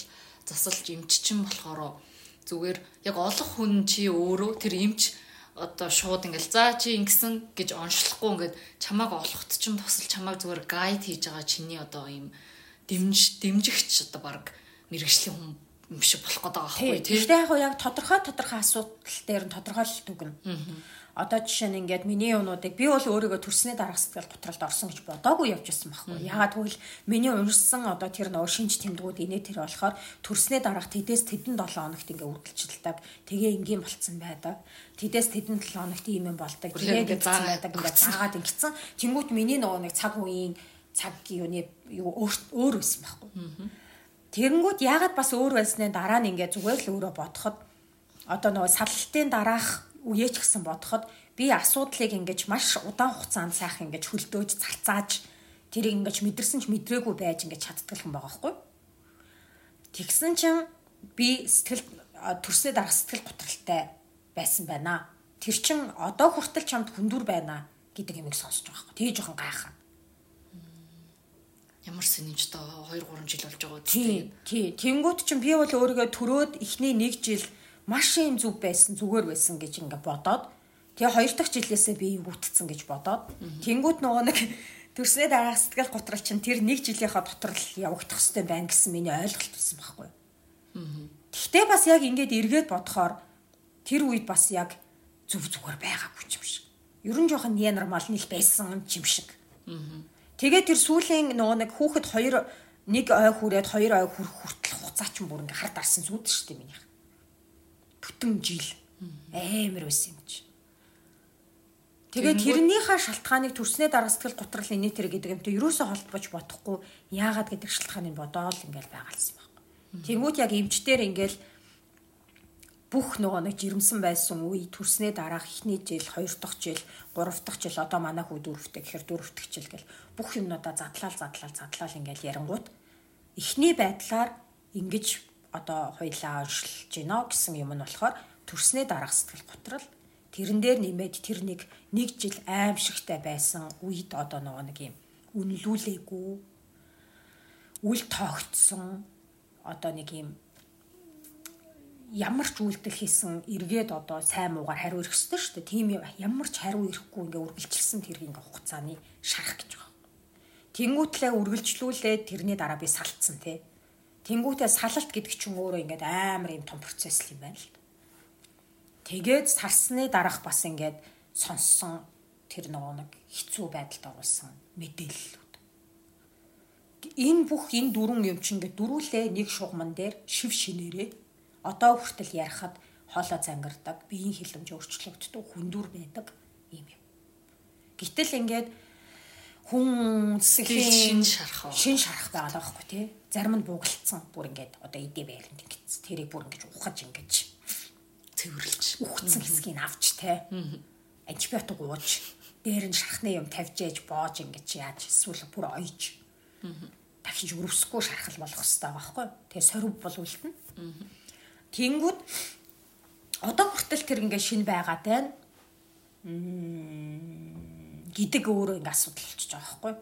засалж эмччин болохоор зүгээр яг олох хүн чи өөрөө тэр эмч одоо шууд ингээл за чи ингэсэн гэж онцлохгүй ингээд чамааг олохт ч юм тусал чамааг зүгээр гайд хийж байгаа чиний одоо ийм дэмж дэмжигч одоо баг мэрэгжлийн хүн юм шиг болох гээд байгаа байхгүй тий. Гэхдээ яг яг тодорхой тодорхой асуудал дээр нь тодорхойлолт өгнө. Одоо жишээ нь ингээд миний юмнуудыг би бол өөрийгөө төрсний дараах сэтгэл готролд орсон гэж бодоогүй явж ирсэн байхгүй. Ягаад гэвэл миний уншсан одоо тэр нөө шинж тэмдгүүд инээ тэр болохоор төрсний дараах тэдээс тэдэн 7 хоногт ингээд үргэлжилдэг. Тэгээ энгийн болцсон байдаг. Тэдээс тэдэн 7 хоногт ийм юм болдог. Тэгээ ингээд байдаг ингээд заагаад ингэсэн. Тэнгүүт миний нөгөө нэг цаг үеийн цаг юуны юу өөр байсан байхгүй. Тэгэнгүүт яагаад бас өөр байснаа дараа нь ингээд зүгээр л өөрөө бодоход одоо нөгөө саллтын дараах үеэ ч гэсэн бодоход би асуудлыг ингэж маш удаан хугацаанд сайхан ингэж хөлдөөж зарцааж тэрийг ингэж мэдэрсэн ч мэдрээгүй байж ингэж чаддаг юм байгаа байхгүй. Тэгсэн чинь би сэтгэл а, төрсний дараах сэтгэл готролтой байсан байна. Тэр чин одоо хүртэл чамд хүндүр байна гэдэг юмыг сонсож байгаа байхгүй. Тэгээ жоохон гайхаа. Ямар сэнийч доо 2 3 жил болж байгаа Тий, тий. Тэнгүүт чинь би бол өөрийгөө төрөөд эхний нэг жил маш юм зүв байсан, зүгээр байсан гэж ингээ бодоод тэгээ хоёр дахь жилээсээ би юутцсан гэж бодоод тэнгүүт нөгөө нэг төрснөө дагаах сэтгэл готрол чинь тэр нэг жилийнхаа дотор л явагдах хэрэгтэй байна гэсэн миний ойлголт байсан байхгүй. Гэхдээ бас яг ингээд эргээд бодохоор тэр үед бас яг зүв зүгээр байгаагүй юм шиг. Ер нь жоохон не нормал нэл байсан юм шиг. Тэгээд тэр сүүлийн нөгөө нэг хүүхэд хоёр нэг ой хүрээд хоёр ой хүрэх хүртэл хугацаа ч бүр ингээ хар дарсан зүуд шүү дээ минийх. Бүтэн жил амар байсан юм чи. Тэгээд тэрнийхээ шалтгааныг төрснөө дараа сэтгэл готрол инээ тэр гэдэг юмтай ерөөсөө холбож бодохгүй яагаад гэдэг шалтгааныг бодоол ингээл байгаалсан байхгүй. Тэнгүүд яг эмчтэр ингээл бүх нөгөө нэг жирэмсэн байсан үе төрснөө дараах эхний жил, хоёр дахь жил, гурав дахь жил одоо манай хүү дөрөвтэй гэхээр дөрөв дэх жил гэл бүх юмнуудаа задлал задлал задлал ингээл ярингууд эхний байдлаар ингэж одоо хоёлаа оншилж гинэ гэсэн юм нь болохоор төрснөө дараах сэтгэл готрол тэрэн дээр нэмээд тэр нэг нэг жил аимшигтай байсан үед одоо нөгөө нэг юм үнэлүүлээгүй үл тоогдсон одоо нэг юм ямар ч үйлдэл хийсэн эргээд одоо сайн муугаар хариу ирэх ёстой шүү дээ. Тийм ямар ч хариу ирэхгүй ингээ үргэлжилсэн тэр ингээ хугацааны шарах гэж байгаа. Тэнгүүтлээ үргэлжлүүлээд тэрний дараа би салтсан тий. Тэнгүүтээ салалт гэдэг чинь өөрөө ингээд амар юм том процесс юм байна л. Тэгээд сарсны дараах бас ингээд сонссон тэр нөгөө нэг хэцүү байдалд оруулсан мэдээллүүд. Энэ бүх энэ дөрвөн юм чинь ингээд дөрүүлээ нэг шугамн дээр шив шинээрээ одоо хүртэл ярихад хоолой зангардаг, биеийн хилэмж өөрчлөгддөг, хүндүр байдаг юм юм. Гэтэл ингээд хүн сэтгэлийн шин шарах шин шарах байгаа байхгүй тий. Зарим нь бугалцсан бүр ингээд одоо идэ байранд ингээд тэрийг бүр ингээд ухаж ингээд цэвэрлж ухцсан хэсгийг авч тий. Антибиотик ууж дээр нь шархны юм тавьж ээж боож ингээд яаж эсвэл бүр ойж. Дахиж өрөвсөхгүй шархал болох хэрэгтэй байхгүй. Тэгээ сорив бол үлдэнэ. Тэнгүүд одоо хүртэл тэр ингээд шин байгаад байна гэдэг өөрөө ингээ асуудал болчихж байгаа байхгүй.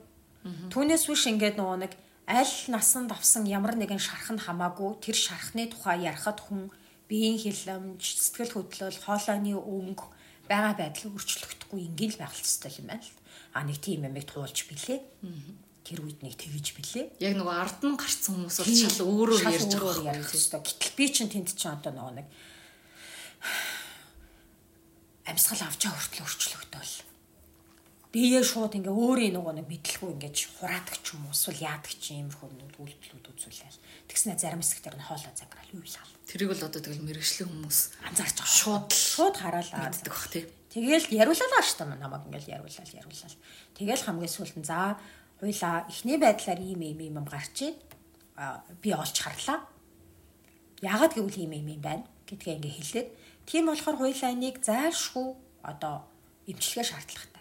Түүнээс биш ингээд нөгөө нэг аль насанд авсан ямар нэгэн шархан хамаагүй тэр шархны тухай ярахад хүн биеийн хилэмж, сэтгэл хөдлөл, хоолойны өнгө байгаа байдал өөрчлөгдөхгүй ингээл байх хэрэгтэй юм байна л. А нэг тийм ямиг туулж билээ. Тэр үед нэг тэгэж билээ. Яг нөгөө ард нь гарцсан хүмүүс бол шал өөрөө ярьж байгаа юм дээ. Гэтэл би чинь тэнд чинь одоо нөгөө нэг амьсгал авч байгаа хүртэл өөрчлөгдөв биеэ шууд ингээ өөрийн нөгөө нэг мэдлгүй ингээд хураадаг ч юм уу эсвэл яадаг ч юм хөө үйлдэлүүд үзүүлээл. Тэгснэ зарим хэсэгтэр нь хоолой заграл уйлал. Тэрийг бол одоо тэгэл мэрэгчлэн хүмүүс анзаарч байгаа. Шууд шууд хараалаа мэддэг бах тий. Тэгэл яриулалаа шүү дээ намайг ингээл яриулал яриулал. Тэгэл хамгийн сүүлд нь за хуйлаа эхний байдлаар ийм ийм ийм гарч ийн. би олж харлаа. Яагаад гэвэл ийм ийм юм байна гэдгээ ингээ хэлээд тийм болохоор хуйлаа энийг зайлшгүй одоо эмчилгээ шаардлагатай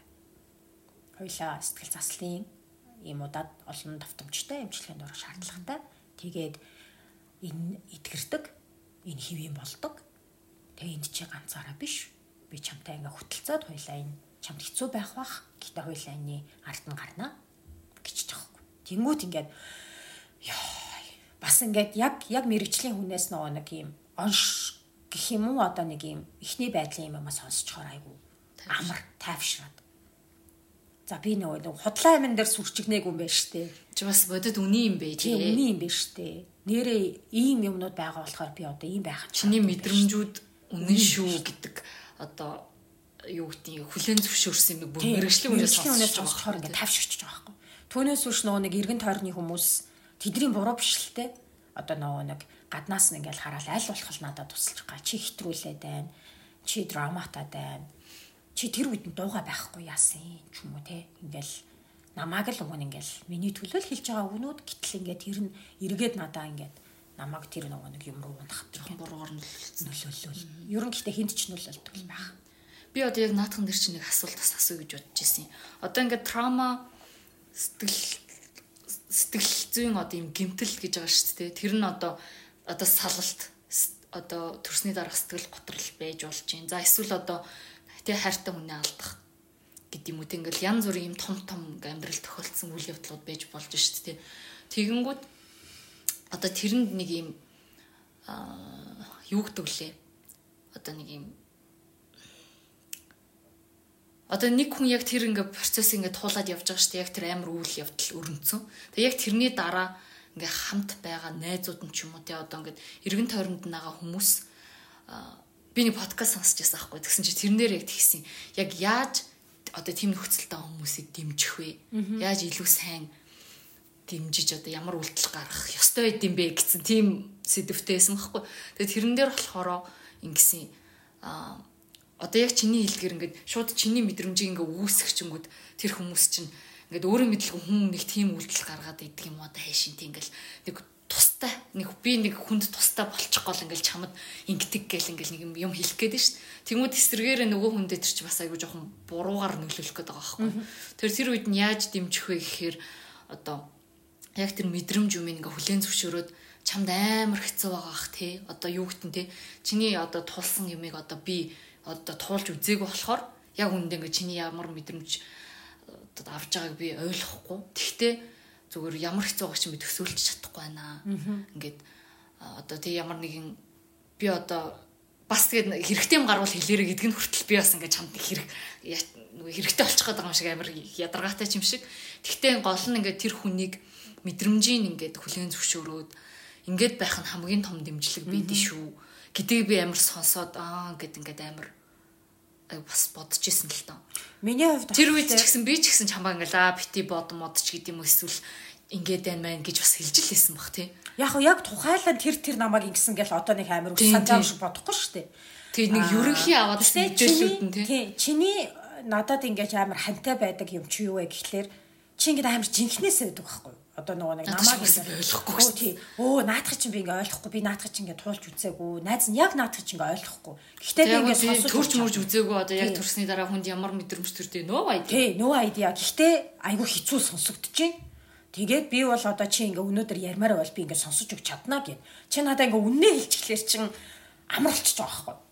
хоёлаа сэтгэл заслын ийм удаад олон давтамжтай эмчилгээнд орох шаардлагатай. Тэгээд энэ идгэрдэг, энэ хэвэн болдог. Тэгээ энд чи ганцаараа биш. Би чамтай ингээ хөтөлцөөд хоёлаа энэ чамд хэцүү байх бах. Гэтэ хоёлаа энэ ард нь гарнаа гэж таахгүй. Тэнгүүт ингээд ёо бас ингээд яг яг мэрэгчлийн хүнээс нөгөө нэг юм онш гэх юм уу одоо нэг юм ихний байдлын юм аа сонсчоор айгу амар тайвшраад За би нөгөө худлаа амин дээр сүрчигнээг юм байна штэ. Чи бас бодод үний юм бэ тий. Үний юм байна штэ. Нэрээ ийм юмнууд байгаа болохоор би одоо ийм байх. Чиний мэдрэмжүүд үнэн шүү гэдэг одоо юу гэдгийг хүлэн зөвшөөрсөн юм бүр мэрэгжлийн үнээс сонсож байгаа ингээд тавьшигч байгаа байхгүй. Түүнээс үүш нөгөө нэг эргэн тойрны хүмүүс тэдний буруу биш л те. Одоо нөгөө нэг гаднаас нь ингээд хараад аль болох надад тусалж байгаа. Чи хэтрүүлээд байна. Чи драматад байна чи тэр үед нь дууга байхгүй яасан ч юм уу те ингээл намааг л өгөн ингээл миний төлөө л хэлж байгаа өгнүүд гэтэл ингээд тэр нь эргээд надаа ингээд намайг тэр нөгөө нэг юм руу унахад буруугаар нөлөөлөл. Ер нь гэхдээ хинт ч нөлөөлдөг юм байна. Би одоо яг наадхан дээр чи нэг асуулт бас асуу гэж бодож ирсэн. Одоо ингээд трама сэтгэл сэтгэл зүйн одоо юм гимтэл гэж байгаа шүү дээ. Тэр нь одоо одоо салалт одоо төрсний дараах сэтгэл готрол байж болж байна. За эсвэл одоо тэгээ хайртай хүнээ алдах гэдэг юм үү те ингээл янз бүрийн юм том том амьдрал тохиолдсон үйл явдлууд байж болж шүү дээ. Тэгэнгүүт одоо тэрэнд нэг юм юу гэдэг лээ. Одоо нэг юм Одоо нэг хүн яг тэр ингээ процесс ингээ туулаад явж байгаа шүү дээ. Яг тэр амар үйл явдал өрнөцсөн. Тэгээ яг тэрний дараа ингээ хамт байгаа найзууд нь ч юм уу те одоо ингээ эргэн тойронд нагаа хүмүүс би нэг подкаст сонсч байсан аахгүй. Тэгсэн чи тэрнээр яг тэгсэн. Яг яаж одоо тийм нөхцөлтэй хүмүүсийг дэмжих вэ яаж илүү сайн дэмжиж одоо ямар үйлдэл гаргах ёстой байд юм бэ гэсэн тийм сэдвтэй байсан байхгүй тэгээд тэрэн дээр болохоор ингэсэн а одоо яг чиний хэлдгэр ингээд шууд чиний мэдрэмжийг ингээ үүсгэх чингүүд тэр хүмүүс чинь ингээд өөрөө мэдлгүй хүн нэг тийм үйлдэл гаргаад идэг юм одоо хайшин тийм ингээл нэг тустай нэг би нэг хүнд тустай болчих гол ингээл чамд ингэдэг гэл ингээл нэг юм хэлэх гээд нь шүү. Тэнгүүд эсрэгээр нөгөө хүндээ тэр чи бас айгүй жоохон буруугаар нөлөөлөх гээд байгаа байхгүй. Тэр тэр үед нь яаж дэмжих вэ гэхээр одоо яг тэр мэдрэмж юм ингээ хүлээн зөвшөөрөөд чамд амар хэцүү байгаа ах тий. Одоо юу гэтэн тий. Чиний одоо тулсан юмыг одоо би одоо туулж үзээгүй болохоор яг үндэ ингээ чиний ямар мэдрэмж одоо авч байгааг би ойлгохгүй. Тэгтээ зүгээр ямар хэцүү байгаа ч би төсөөлж чадахгүй байна. Ингээд одоо тэг ямар нэгэн би одоо бас тэгээд хэрэгтэй юм гарвал хэлээрэ гэдг нь хүртэл би бас ингээд чамд хэрэг нөгөө хэрэгтэй болчих гээд байгаа юм шиг амар ядаргаатай юм шиг. Тэгтээ гол нь ингээд тэр хүнийг мэдрэмжийн ингээд хүлээн зөвшөөрөөд ингээд байх нь хамгийн том дэмжлэг байдий шүү гэдгийг би амар сонсоод аа гэд ингээд амар бас бодож исэн л тоо. Миний хувьд тэр үед ч гэсэн би ч гэсэн чамаа ингээд аа бити бод модч гэдэг юм эсвэл ингээд байна мэн гэж бас хэлж л хэлсэн баг тий. Яг уу яг тухайлан тэр тэр намайг ингэсэн гэл одоо нэг амар үсэн зам шиг бодохгүй шүү дээ. Тэгээд нэг ерөнхий аваад мэдээллүүд нь тий. Чиний надад ингэж амар хантай байдаг юм чи юу вэ гэхлээр чи ингэж амар жинхнээс байдаг байхгүй? Одоо нөгөө нэг намайг ойлгохгүй тий. Өө наадах чинь би ингээ ойлгохгүй. Би наадах чинь ингээ туулж үзээгүй. Найз нь яг наадах чинь ингээ ойлгохгүй. Гэхдээ би ингээ сонсож төрж мөрж үзээгүй. Одоо яг төрсний дараа хүнд ямар мэдрэмж төрдөө нөө айди. Тий, нөө айди. Гэхдээ айгүй хэцүү сонсогдож байна. Тэгээд би бол одоо чи ингээ өнөөдөр ярмаар бол би ингээ сонсож өгч чаднаа гэв. Чи надаа ингээ үннээ хэлчихлээр чин амралчж байгаа байхгүй.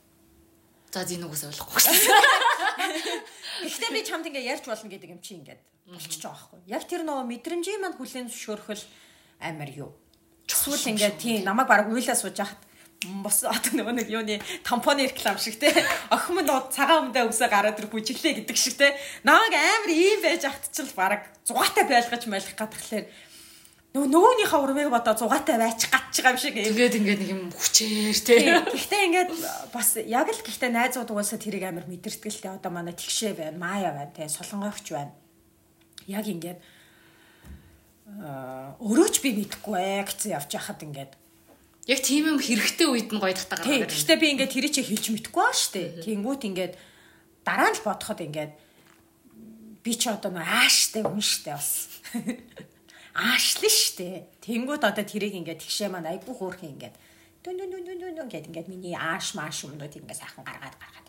За зин үгээс ойлгохгүй. Гэхдээ би чамд ингээ ярьж болно гэдэг юм чи ингээд байгаа байхгүй. Яг тэр нөгөө мэдрэмжийн манд хүлэн зөвшөөрөхөл амар юу. Эсвэл ингээд тий намайг баг уйлаа сууж яхад бос одоо нөгөө нэг юуны тампоны реклам шиг те охин минь цагаан өмдөө өсөө гараад ир бүжиглээ гэдэг шиг те намайг амар ийм байж ахт ч л баг зугаатай байлгаж майлах гадхлаар нөгөө нөгөөнийхөө урмыг бодоо зугаатай байж гатч байгаа юм шиг ингээд ингээд нэг юм хүчээр те гэхдээ ингээд бас яг л гэхдээ найзууд угаасаа тэрийг амар те одоо манай тэгшээ байна маяа байна те солонгойч байна яг ингээд өрөөч би мэдэхгүй ээ гэсэн явж яхад ингээд яг тийм юм хэрэгтэй үед нь гоё татаа гаргаад. Гэхдээ би ингээд тэрий чи хэлж мэдэхгүй баа штэ. Тэнгүүт ингээд дараа нь л бодоход ингээд би ч одоо нөө ааштай хүн штэ бас. Аашлаа штэ. Тэнгүүт одоо тэрийг ингээд тэгшээ маань айгүй хөөрхөн ингээд дүн дүн дүн дүн дүн гэдэг ингээд миний ааш мааш юмнууд ингээд сайхан гаргаад гаргаад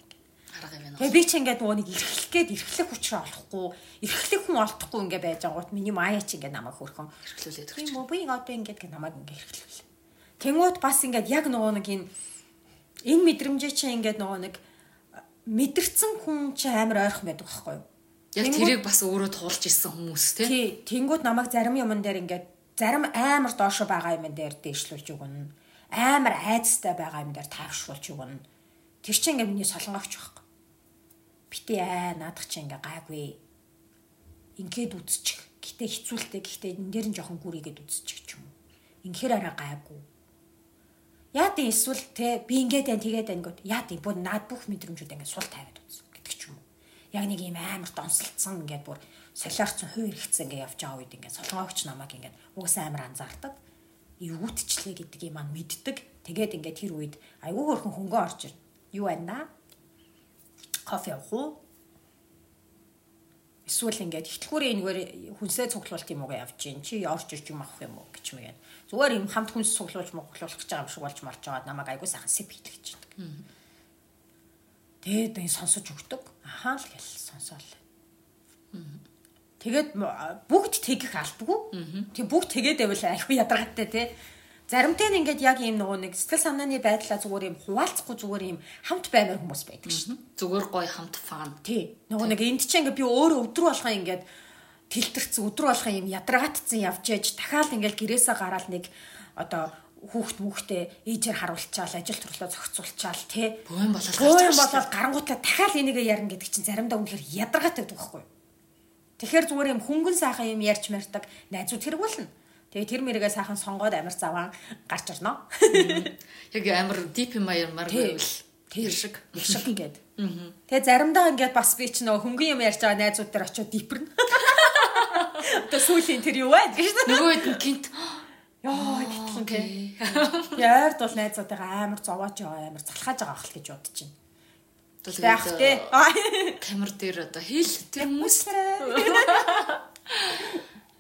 арга юм байна. Тэгээ би ч ингээд нөгөө нэг эрхлэх гээд эрхлэх хүчрээ олохгүй, эрхлэх хүн олдохгүй ингээд байж байгаагууд миний маяа ч ингээд намайг хөрхөн эрхлүүлээд өгч. Тийм үү би одоо ингээд гэ намайг ингээд эрхлүүлээ. Тэнгүүд бас ингээд яг нөгөө нэг энэ энэ мэдрэмжээ чи ингээд нөгөө нэг мэдэрсэн хүн чи амар ойрхон байдаг байхгүй юу? Яг тэрийг бас өөрөө туулж исэн хүмүүс тий. Тэнгууд намайг зарим юмн дээр ингээд зарим амар доошо байгаа юм дээр дээшлүүлж өгнө. Амар айцтай байгаа юм дээр таавшруулж өгнө. Тэр чинь ингээд миний солонгогч байхгүй битээ аа наадах чи ингээ гайгүй ингээд үзчих. Гэтэ хэцүүлтэй гэхдээ энэ дээр нь жоохон гүрийгээд үзчих ч юм уу. Инхээр арай гайгүй. Яа тийм эсвэл те би ингээд байна тэгээд байна гэд яа тийм бүр наад бүх мэдрэмжүүд ингээд сул тавиад үзсэн гэдэг ч юм уу. Яг нэг юм амар донсолцсон ингээд бүр солиорцсон хувь хэрэгцээ ингээд явж байгаа үед ингээд солонгоогч намайг ингээд угсаа амар анзаардаг. Эвгүтчлээ гэдэг юм аа мэддэг. Тэгээд ингээд тэр үед айгүй хөрхөн хөнгөө орж ир. Юу байна? кофе уу? Эсвэл ингээд ихтлгүүрийн энэгээр хүнсээ цуглуулт юм уу явж гин чи орж ирж юм авах юм уу гэж мэйгэн. Зүгээр юм хамт хүнс цуглуулж моглуулах гэж байгаа юм шиг болж марж байгаа намайг айгуу сайхан сэп хийлгэж байдаг. Тэгээд энэ сонсож өгдөг. Ахаа л гэл сонсоол. Тэгээд бүгд тэгэх алдгүй. Тэг бүгд тэгээд байвал айгүй ядаргатай те. Заримтай нь ингээд яг ийм нөгөө нэг сэтгэл санааны байдлаа зүгээр юм хуваалцахгүй зүгээр юм хамт баймаар хүмүүс байдаг шин. Зүгээр гоё хамт фан. Тий. Нөгөө нэг энд чинь ингээд би өөрөө өдрөө болохоо ингээд тэлтэрсэн өдрөө болохоо юм ядрагаатцсан явж яж дахиад ингээд гэрээсээ гараад нэг одоо хүүхд мүхтэй ээжээр харуулчаал ажил төрлөө зохицуулчаал тий. Бөөн болоод бөөн болоод гарангуутаа дахиад энийгээ ярина гэдэг чинь заримдаа үнэхээр ядаргаатай байдаг байхгүй? Тэгэхээр зүгээр юм хөнгөн сайхан юм ярьч мэрдэг найзууд хэрэг болно. Тэгээ тэр мэрэгээ сайхан сонгоод амар заван гарч ирнэ. Яг амар дип юм аярмаар байвал тэр шиг шиг ингээд. Тэгээ заримдаа ингээд бас би ч нөгөө хөнгөн юм ярьж байгаа найзууд дээр очиод дипэрнэ. Одоо сүүлийн тэр юу вэ. Нөгөө хэд гинт Яа, гэтлэн тий. Яард бол найзуудтайгаа амар байгаа амар залхааж байгаа хэл гэж бодож байна. Яах тий. Камер дээр одоо хэл тэр хүмүүс.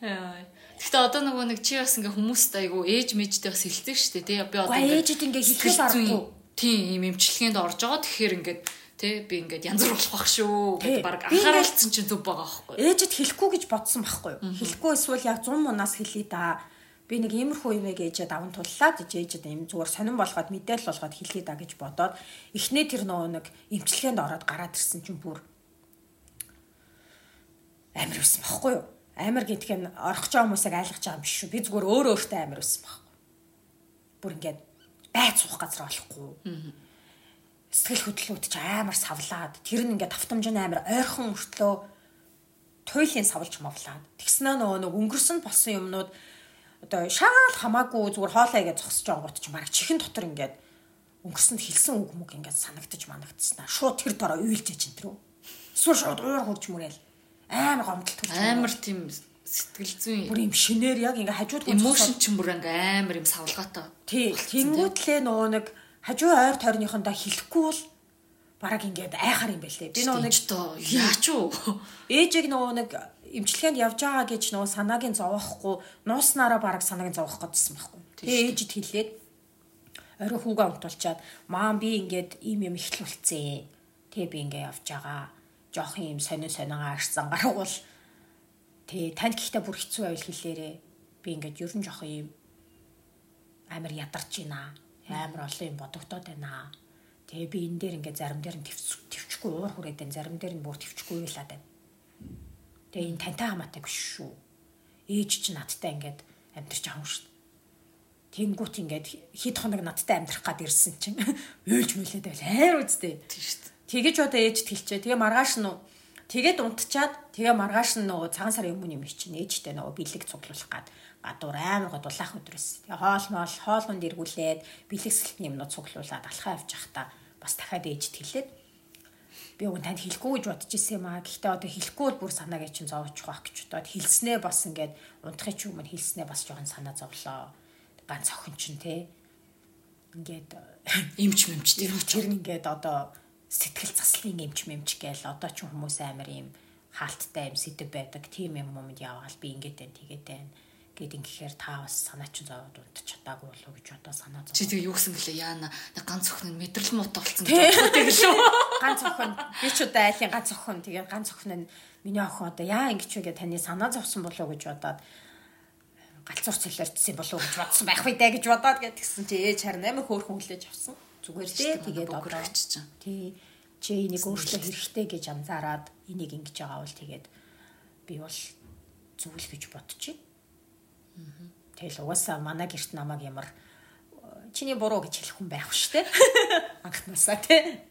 Яа. Гэхдээ одоо нөгөө нэг чи бас ингээ хүмүүст айгу ээж мэжтэй бас хэлдэг шүү дээ тий. Би одоо ээжэд ингээ хэлэхэд аргагүй. Тийм ийм эмчилгээнд орж байгаа. Тэгэхээр ингээд тий би ингээд янз бүр болох бах шүү гэдэг баг анхааруулсан чинь зүг байгаа байхгүй. Ээжэд хэлэхгүй гэж бодсон байхгүй юу? Хэлэхгүй эсвэл яг 100 мунаас хэлээ да. Би нэг иймэрхүү юмэг ээжэд аван туллаад ээжэд ийм зүгээр сонирн болгоод мэдээл болгоод хэлээ да гэж бодоод эхнээ тэр нөгөө нэг эмчилгээнд ороод гараад ирсэн чинь бүр амир байсан байхгүй юу? амар гэдг нь орох ч хүмүүсийг айлгаж байгаа юм биш шүү. Би зүгээр өөр өөртөө амар өссөн баг. Бүр ингээд байц суух газар болохгүй. Сэтгэл хөдлөлүүд ч амар савлаад тэр нь ингээд автомжин амар ойрхон мөртлөө туйлын савлж мовлаад. Тэгснэ нөгөө нэг өнгөрсөн болсон юмнууд одоо шаал хамаагүй зүгээр хоолой гэж зогсож байгаа гот ч мараг чихэн дотор ингээд өнгөрсөнд хэлсэн үг мүг ингээд санагдаж манагдсан. Шууд тэр дараа уйлж яж энэ рүү. Эсвэл шууд уур хурж мөрөөл амар гомдолт төрж амар тийм сэтгэл зүйн бүр юм шинээр яг ингээ хажууд эмошн ч бүр ингээ амар юм савлгаатай. Тий. Тэнгүүтлээ нөгөө нэг хажуу ойр тойрныхондоо хэлэхгүй бол бараг ингээд айхаар юм байлээ. Би нөгөө нэг яач уу? Ээжийг нөгөө нэг имчилгээнд явж байгаа гэж нөгөө санаагийн зовоохгүй нууснараа бараг санаагийн зовоох гэдсэн байхгүй. Тэгээ ээжид хэлээд орой хүүгээ унтуулчаад маам би ингээд ийм юм ихлүүлцээ. Тэгээ би ингээ явж байгаа. Жохон юм сонин сонигаа арчсан гаргуул Тэ танд гэхдээ бүр хэцүү байвал хэлээрээ. Би ингээд ер нь жоох юм амар ядарч байна. Амар олон юм бодогдоод байна. Тэгээ би энэ дээр ингээд зарим дээр нь төвчгүй уур хүрээд байна. Зарим дээр нь бүр төвчгүй байлаад байна. Тэгээ энэ тантай хамаатай биш шүү. Ээж чинь надтай ингээд амьдрч юм шүү. Тэнгүүт ингээд хэд хоног надтай амьдрах гад ирсэн чинь уйлж мүлээд байл хайр үстэй. Тийм шүү. Тэгэж одоо ээжд хэлчихэ. Тэгээ маргааш нь Тэгээд унтчаад тэгээ маргааш нь нөгөө цагаан сарын өмнө юм чинь ээжтэй нөгөө бэлэг цуглуулах гад гадуур амар гоо дулаах өдрөөс. Тэгээ хоол моол хоолнд эргүүлээд бэлэгсэлтний юмнууд цуглуулад алхаа явж явахдаа бас дахиад ээжд хэлээд би уг танд хэлэхгүй гэж бодож ирсэн юм аа. Гэхдээ одоо хэлэхгүй бол бүр санаагаа чинь зовоочих واخ гэж бодоод хэлснээ бас ингээд унтахын ч юм хэлснээ бас жоохон санаа зовлоо. Ганц охин чинь те ингээд эмч мэмч тэр нь ингээд одоо сэтгэл заслын эмч мэмч гээл одоо ч хүмүүс амар юм хаалттай юм сэдв байдаг. Тийм юм юмд яваал би ингээд байна тэгээд байна гэд ингэхээр та бас санаа чинь зовоод унтч чадаагүй болов гэж одоо санаа зов. Чи тэгээ юу гэсэн гэлээ яана ганц охин нь мэдрэл муутай болсон гэж боддог гэлөө. Ганц охин би ч удаа айлын ганц охин тэгээ ганц охин нь миний охин одоо яа ингэж вэ гэж таны санаа зовсон болов гэж бодоод галзуур цэлэрчсэн болов гэж бодсон байх вэ гэж бодоод гэдгсэн чи ээж харин амар хөөрхөн хүлээж авсан. Зүгээр дээ тэгээд одоо тий чи энийг өөрчлөх хэрэгтэй гэж анзаараад энийг ингэж байгаа бол тэгээд би бол зүйл гэж бодчих. Тэгэл угаасаа манай гэрт намайг ямар чиний буруу гэж хэлэх хүн байх шүү дээ. Анхнаасаа тий.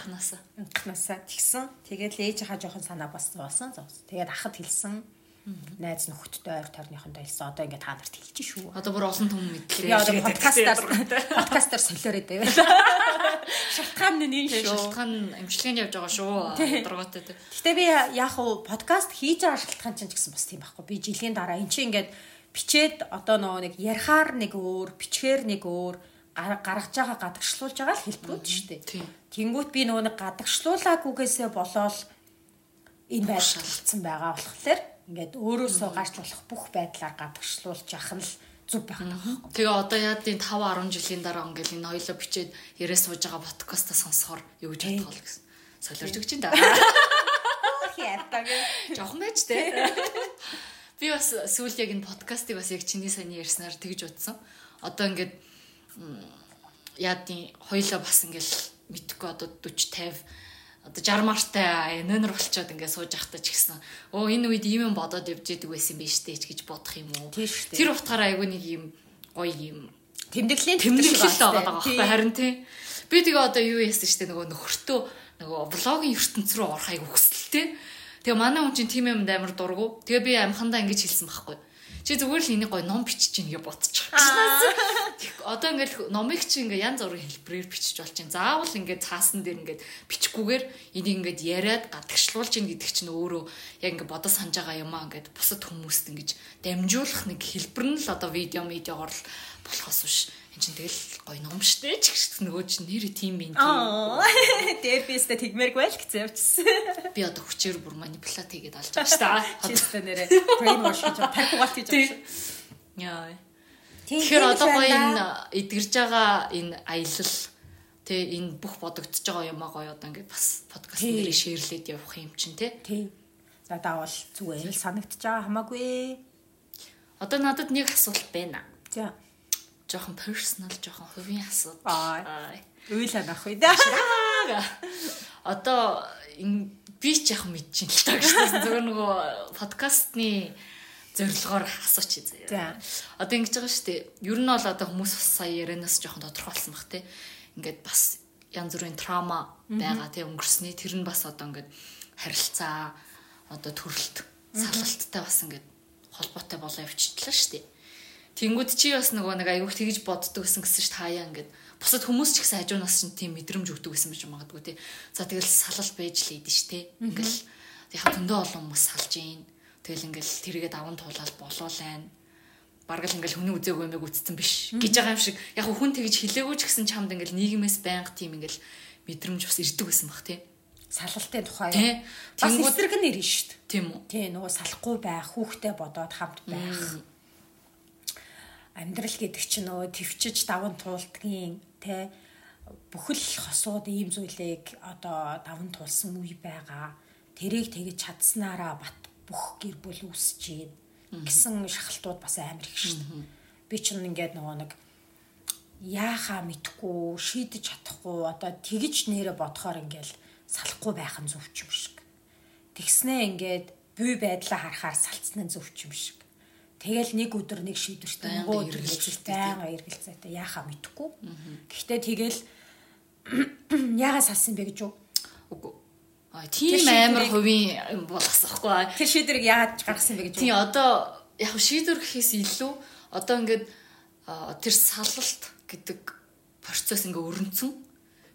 Анхнаасаа. Анхнаасаа тэгсэн. Тэгээд л ээж хаа жоохон санаа болсон болсон. Тэгээд ахад хэлсэн найз нөхөдтэй ойр тойрныхондоо хэлсэн. Одоо ингээд та нарт хэлчих шүү. Одоо бүр олон түмэн мэдлээ. Тэгээ одоо подкастаар подкастаар солиороод байвал. Шалтгаан нь энэ шүү. Шалтгаан эмчилгээнд явж байгаа шүү. Дургаатай. Гэтэ би яг уу подкаст хийж байгаа шалтгаан чинь ч гэсэн бас тийм байхгүй. Би жилийн дараа эн чинь ингээд бичээд одоо нөгөө нэг ярихаар нэг өөр, бичгээр нэг өөр гаргаж байгаа гадагшлуулж байгаа л хэлбэрүүд шүү дээ. Тэнгүүт би нөгөө нэг гадагшлуулаагүйгээсээ болоод энэ байрлалцсан байгаа болохоор ингээд өөрөөсөө гарчлуулах бүх байдлаар гадагшлуулж явах нь л зүг байна. Тэгээ одоо яа тийм 5 10 жилийн дараа ингээл энэ хоёлоо бичээд яриа сууж байгаа подкаста сонсохоор юу гэж бодох вэ гэсэн. Солиорч өгч ин да. Хятаг. Жохон байж тээ. Би бас сүүл яг энэ подкастыг бас яг чиний саний ярьснаар тэгж утсан. Одоо ингээд яа тийм хоёлоо бас ингээл мэдхгүй одоо 40 50 одоо 60 мартай нөнөр болчоод ингээд сууж явахтаа ч гэсэн өө энэ үед ийм юм бодоод явж идэг байсан биз дээ ч гэж бодох юм уу. Тэр утгаараа айгүй нэг юм гоё юм тэмдэглэлийн тэмдэглэл байгаа байхгүй харин тий. Би тэгээ одоо юу яасан штэ нөгөө нөхөртөө нөгөө блогийн ертөнц рүү орох айгүй хүсэлтэй. Тэгээ манай хүн чинь тийм юмд амар дургу. Тэгээ би амхандаа ингэж хэлсэн байхгүй. Чи зүгээр л энийг гой ном бичиж чинь гэж бодчих. Одоо ингээл номыг чи ингээ янз бүрийн хэлбэрээр бичиж болж чинь. Заавал ингээ цаасан дээр ингээ бичгүүгээр энийг ингээ яриад гадагшлуулж ийн гэдэг чинь өөрөө яг ингээ бодо санаж байгаа юм аа ингээд бусад хүмүүст ингээ дамжуулах нэг хэлбэр нь л одоо видео медиагоор л болохоос биш Энд чинь тэгэл гоё ном штэ ч гэж нөгөө чинь нэр тийм юм. Дээр би өстө тэгмээрг байл гэсэн явчихсан. Би одоо хүчээр бүр манипулят хийгээд алж байгаа штэ. Чистэ нэрэ brainwash гэж тархугаалт хийж байгаа. Яа. Тэгэхээр одоо гоё энэ эдгэрж байгаа энэ аялал тэ энэ бүх бодогдож байгаа юм аа гоё одоо ингээд бас подкаст нэрээ шеэрлээд явах юм чинь тэ. Тий. За даавал зүгээр л санагдчих байгаа хамаагүй. Одоо надад нэг асуулт байна. За жоохон personal жоохон хувийн асуудал. Аа. Уйлаа нах уу да. Одоо би ч яг мэдчихээн л таа гэсэн. Зөвхөн нөгөө подкастны зорилгоор асууч. За. Одоо ингэж байгаа шүү дээ. Ер нь бол одоо хүмүүс бас сая ярианаас жоохон тодорхойлсон баг те. Ингээд бас янз бүрийн траума байгаа те өнгөрсний тэр нь бас одоо ингээд харилцаа одоо төрөлт салалттай бас ингээд холбоотой болоо явчихтлаа шүү дээ. Тэнгүүд чи бас нөгөө нэг аягүй тэгж боддог гэсэн гэсэн шүү хаяа ингээд бусад хүмүүс ч гэсэн хажуунаас чинь тийм мэдрэмж өгдөг гэсэн байж магадгүй тий. За тэгэл салал байж л ийдэн ш тий. Ингээл яг зөндөө олон хүмүүс салж гин. Тэгэл ингээл тэргээ даван туулаад болоол байна. Бараг л ингээл хүний үзээгүй юмэг үтцсэн биш гэж байгаа юм шиг. Яг хүн тэгж хилээгүй ч гэсэн чамд ингээл нийгэмээс байнга тийм ингээл мэдрэмж бас ирдэг гэсэн баг тий салалтын тухай. Бас эсрэг нь ирнэ шүү дээ. Тийм үү? Тий, нөгөө салахгүй байх, хүүхдээ бодоод хамт байх. Амьдрал гэдэг чинь нөгөө төвчж даван туулдгийн те бүхэл хосууд ийм зүйлийг одоо даван туулсан үе байгаа. Тэрийг тэгж чадсанараа бат бүх гэр бүл үүсэж гин гэсэн шахалтууд бас амар их шүү дээ. Би ч ингээд нөгөө нэг яахаа мэдхгүй шийдэж чадахгүй одоо тэгж нэрэ бодохоор ингээл салахгүй байх нь зөв ч юм шиг. Тэгснээ ингээд бүй байдлаа харахаар салцсан нь зөв ч юм шиг. Тэгэл нэг өдөр нэг шийдвэртэй нөгөө өдөр байнга эргэлзээтэй яахаа мэдэхгүй. Гэхдээ тэгэл яагаа салсан бэ гэж үү? Үгүй. А тийм амар хувийн бол асахгүй. Тэр шийдвэрийг яагаад гаргасан бэ гэж үү? Тийм одоо яг шийдвэр гэхээс илүү одоо ингээд тэр салалт гэдэг процесс ингээ өрнцөн.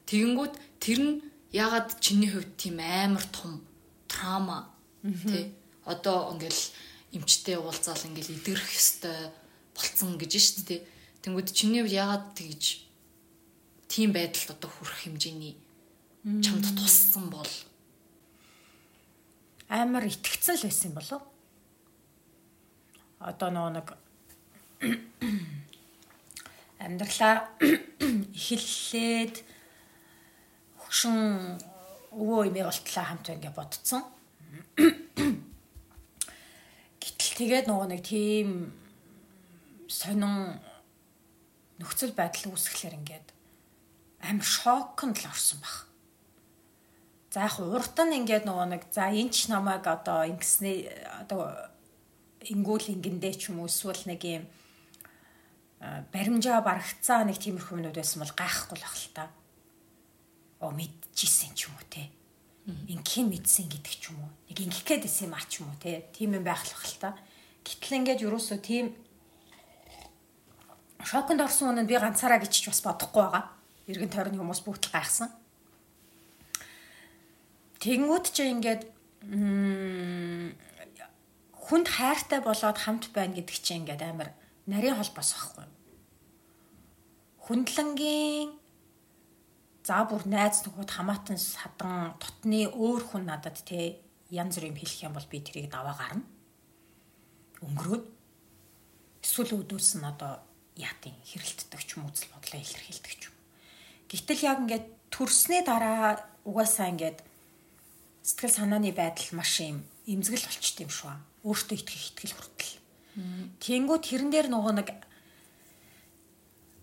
Тэгэнгүүт тэр нь ягаад чиний хувьд тийм амар том траума тий одоо ингээл эмчтэй уулзаал ингээл идэрх ёстой болцсон гэж шүү дээ. Тэнгүүд чиний хувьд ягаад тэгж тийм байдалд одоо хүрэх хэмжээний чамд туссан бол? Амар итгэцэн л байсан болов одоо нөгөө нэг амьдралаа эхэллээд хөгшин өвөө имээ болтлаа хамт ингээ бодцсон. Гэтэл тэгээд нөгөө нэг тийм сонин нөхцөл байдал үүсгэхлээр ингээд амар шоконд л орсон баг. За яг урд нь ингээд нөгөө нэг за энэ ч намайг одоо ингэснээ одоо ингүүл ингэндээ ч юм уу эсвэл нэг юм баримжаа барагцаа нэг тиймэрхүү юмнууд байсан бол гайхгүй л ах л та оо мэдчихсэн ч юм уу те ингийн мэдсэн гэдэг ч юм уу. Нэг ингэх гээд исэн юм а ч юм уу те. Тийм юм байх л бах л та. Гэтэл ингээд юусоо тийм шоконд орсон үнэн би ганцаараа гэж ч бас бодохгүй байгаа. Иргэн тойрны хүмүүс бүгд л гайхсан. Тэнгүүд ч ингээд хүнд хайртай болоод хамт байна гэдэг чинь ингээд амар нарийн холбоос واخгүй. Хүндлэнгийн За бүр найз нөхөд хамаатан садан тотны өөр хүн надад те янз бүрийн хэлэх юм бол би тэрийг даваа гарна. Өнгөрөөд эсвэл өдөөс нь одоо яатын хэрэлтдэг ч юм уу үзэл бодлоо илэрхийлдэг ч юм. Гэтэл яг ингээд төрснээ дараа угаасаа ингээд сэтгэл санааны байдал маш юм эмзэгэл болчт юм шүү. Өөртөө итгэх итгэл хүртэл. Тэнгүү тэрэн дээр нөгөө нэг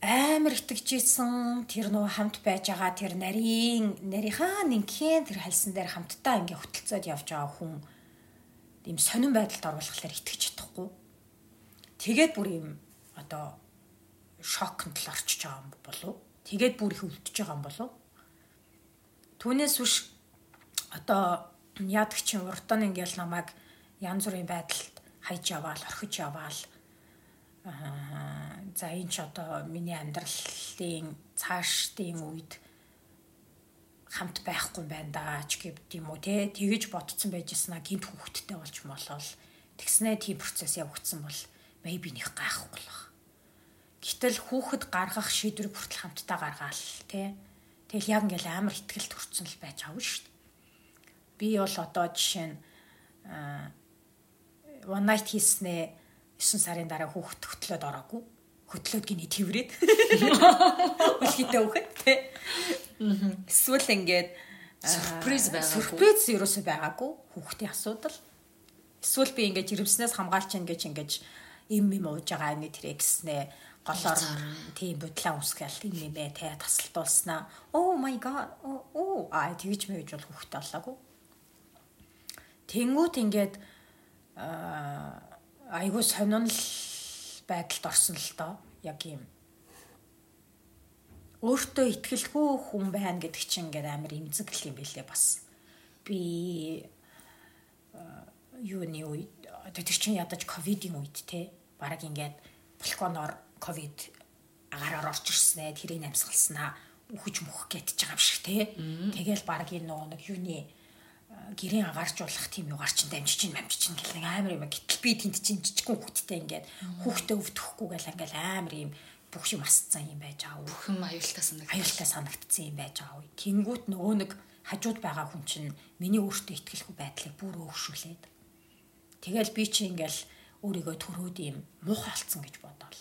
амар итгэжсэн тэр нөгөө хамт байж байгаа тэр нарийн нарийнхаа нэгхэн тэр хальсан дээр хамтдаа ингээ хөтөлцөөд явж байгаа хүн ийм сонирн байдалд оруулахлаар итгэж чадахгүй. Тэгээд бүр ийм одоо шокнд л орчиж байгаа юм болов. Тэгээд бүр их өвдөж байгаа юм болов. Түүнээс биш одоо яадаг чинь уртан ингээл намайг янз бүрийн байдалд хайж яваал, орхиж яваал Аа за энэ ч одоо миний амьдралын цаашдын үед хамт байхгүй байна даа ч гэв юм уу те тэгэж ботцсон байжсна гинт хүүхдтэй болж молол тэгснээ тийм процесс явагдсан бол maybe нэг гайхгүй л баг. Гэтэл хүүхэд гаргах шийдвэрийг хүртэл хамтдаа гаргаал те. Тэгэл яг ингээл амар ихтгэл төрцөн л байж авна шүү дээ. Би бол одоо жишээ нь one night хийснээ 9 сарын дараа хүүхэд хөтлөөд ороогүй. Хөтлөөд гинэ тэрврээд. Үлхийтэй хүүхэд тий. Эсвэл ингээд сюрприз байгаагүй. Сюрприз юусоо байгаагүй. Хүүхдийн асуудал. Эсвэл би ингээд жирэмснээс хамгаалч ингэж ингэж им им ууж байгаа нэг тэрэ гэснээ голоор тийм бодлоо үсгээл юм юм бэ те тасалдуулснаа. Oh my god. оо аа тэгж мэж бол хүүхдээ олоогүй. Тэнгүүт ингээд аа айгүй сонирхол байдалд орсон л доо. Яг юм өөртөө ихтгэлгүй хүн байна гэдэг чинь ингээд амар имзэгл юм билээ бас. Би юуны үед тэр чинь ядаж ковидын үед те баг ингээд балконоор ковид агаараар орж ирсэн ээ тэрийг амьсгалснаа үхэж мөх гэтж байгаа юм шиг те тэгэл баг энэ нөгөө нэг юуны гэрийн агааржуулах тийм югаар чин дамжиж ин мамжиж ин гэл амар юм гэтэл би тэнд чин жижигхэн хүүхдтэй ингээд хүүхдээ өвдөхгүй гэл ингээл амар юм бүх юм асцсан юм байж байгаа. Бүх юм аюултай санагдсан. Аюултай санагдсан юм байж байгаа. Тэнгүүт нөгөө нэг хажууд байгаа хүн чинь миний өөртөө ихтгэлгүй байдлыг бүр өөгшүүлээд. Тэгэл би чи ингээл өөрийгөө төрөөд юм муухай алдсан гэж бодоол.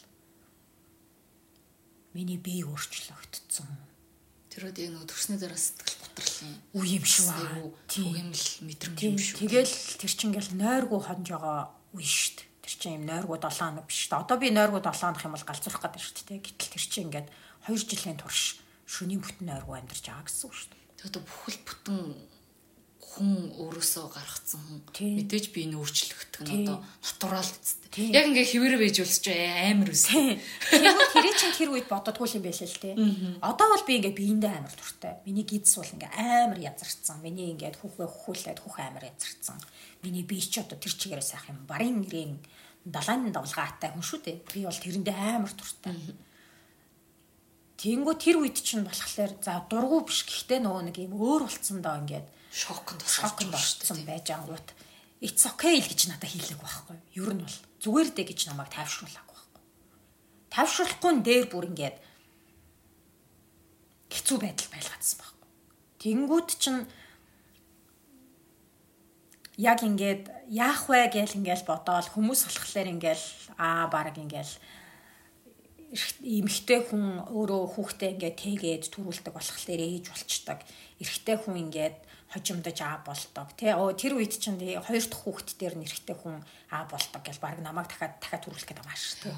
Миний бие өөрчлөгдсөн. Тэрүүд нөгөө төрсний дараа сэтгэл готрлын үе юм шүү аа. Тийм л мэдрэмж юм шүү. Тэгэл тэр чинь ингээл нойргүй хонж байгаа үе дээ тэр чинь юм нойргуу 7 хоног биш та. Одоо би нойргуу 7 хоног юм бол галзуурах гэдэг шүү дээ. Гэтэл тэр чинь ингээд 2 жилийн турш шөнийн бүтэн нойргуу амьдарч байгаа гэсэн үг. Тэр одоо бүхэл бүтэн хүн өөрөөсөө гаргацсан хүн мэдээж би энэ өөрчлөгдөх нь одоо натурал үстэй. Яг ингээ хിവэрэ байж улсч амар үс. Тэгвэл тэрий чинь тэр үед боддоггүй юм байлээ л те. Одоо бол би ингээ биендээ амар туртай. Миний гидс бол ингээ амар язарцсан. Миний ингээ хүүхээ хөхүүлээд хүүхээ амар язарцсан. Миний бие ч одоо тэр чигээрээ сайх юм. Барын нэрийн далайн давлгаатай хүн шүү дээ. Би бол тэрэндээ амар туртай. Тэнгүү тэр үед чинь болохоор за дургу биш гэхдээ нөгөө нэг юм өөр болцсон доо ингээд шоконд шоконд орсон байж ангууд it's okay л гэж надад хэллэг байхгүй. Ер нь бол зүгээр дээ гэж намайг тайвшруулаагүй байхгүй. Тайвшруулахгүй нь дээр бүр ингээд хэцүү байдал байлгаадсан байхгүй. Тэнгүүд чинь яг ингээд яах вэ гээл ингээл бодоол хүмүүс болохоор ингээл аа баг ингээл эмхтэй хүн өөрөө хүүхдээ ингээд тэгээд төрүүлдэг болохоор ээж болчдаг. Эрэгтэй хүн ингээд хожимдож аа болдог тий. Оо тэр үед чинь хоёр дахь хүүхэд дээр нэрхтэй хүн аа болдог гэж баг намайг дахиад дахиад төрүүлэх гэдэг байгаа шүү тий.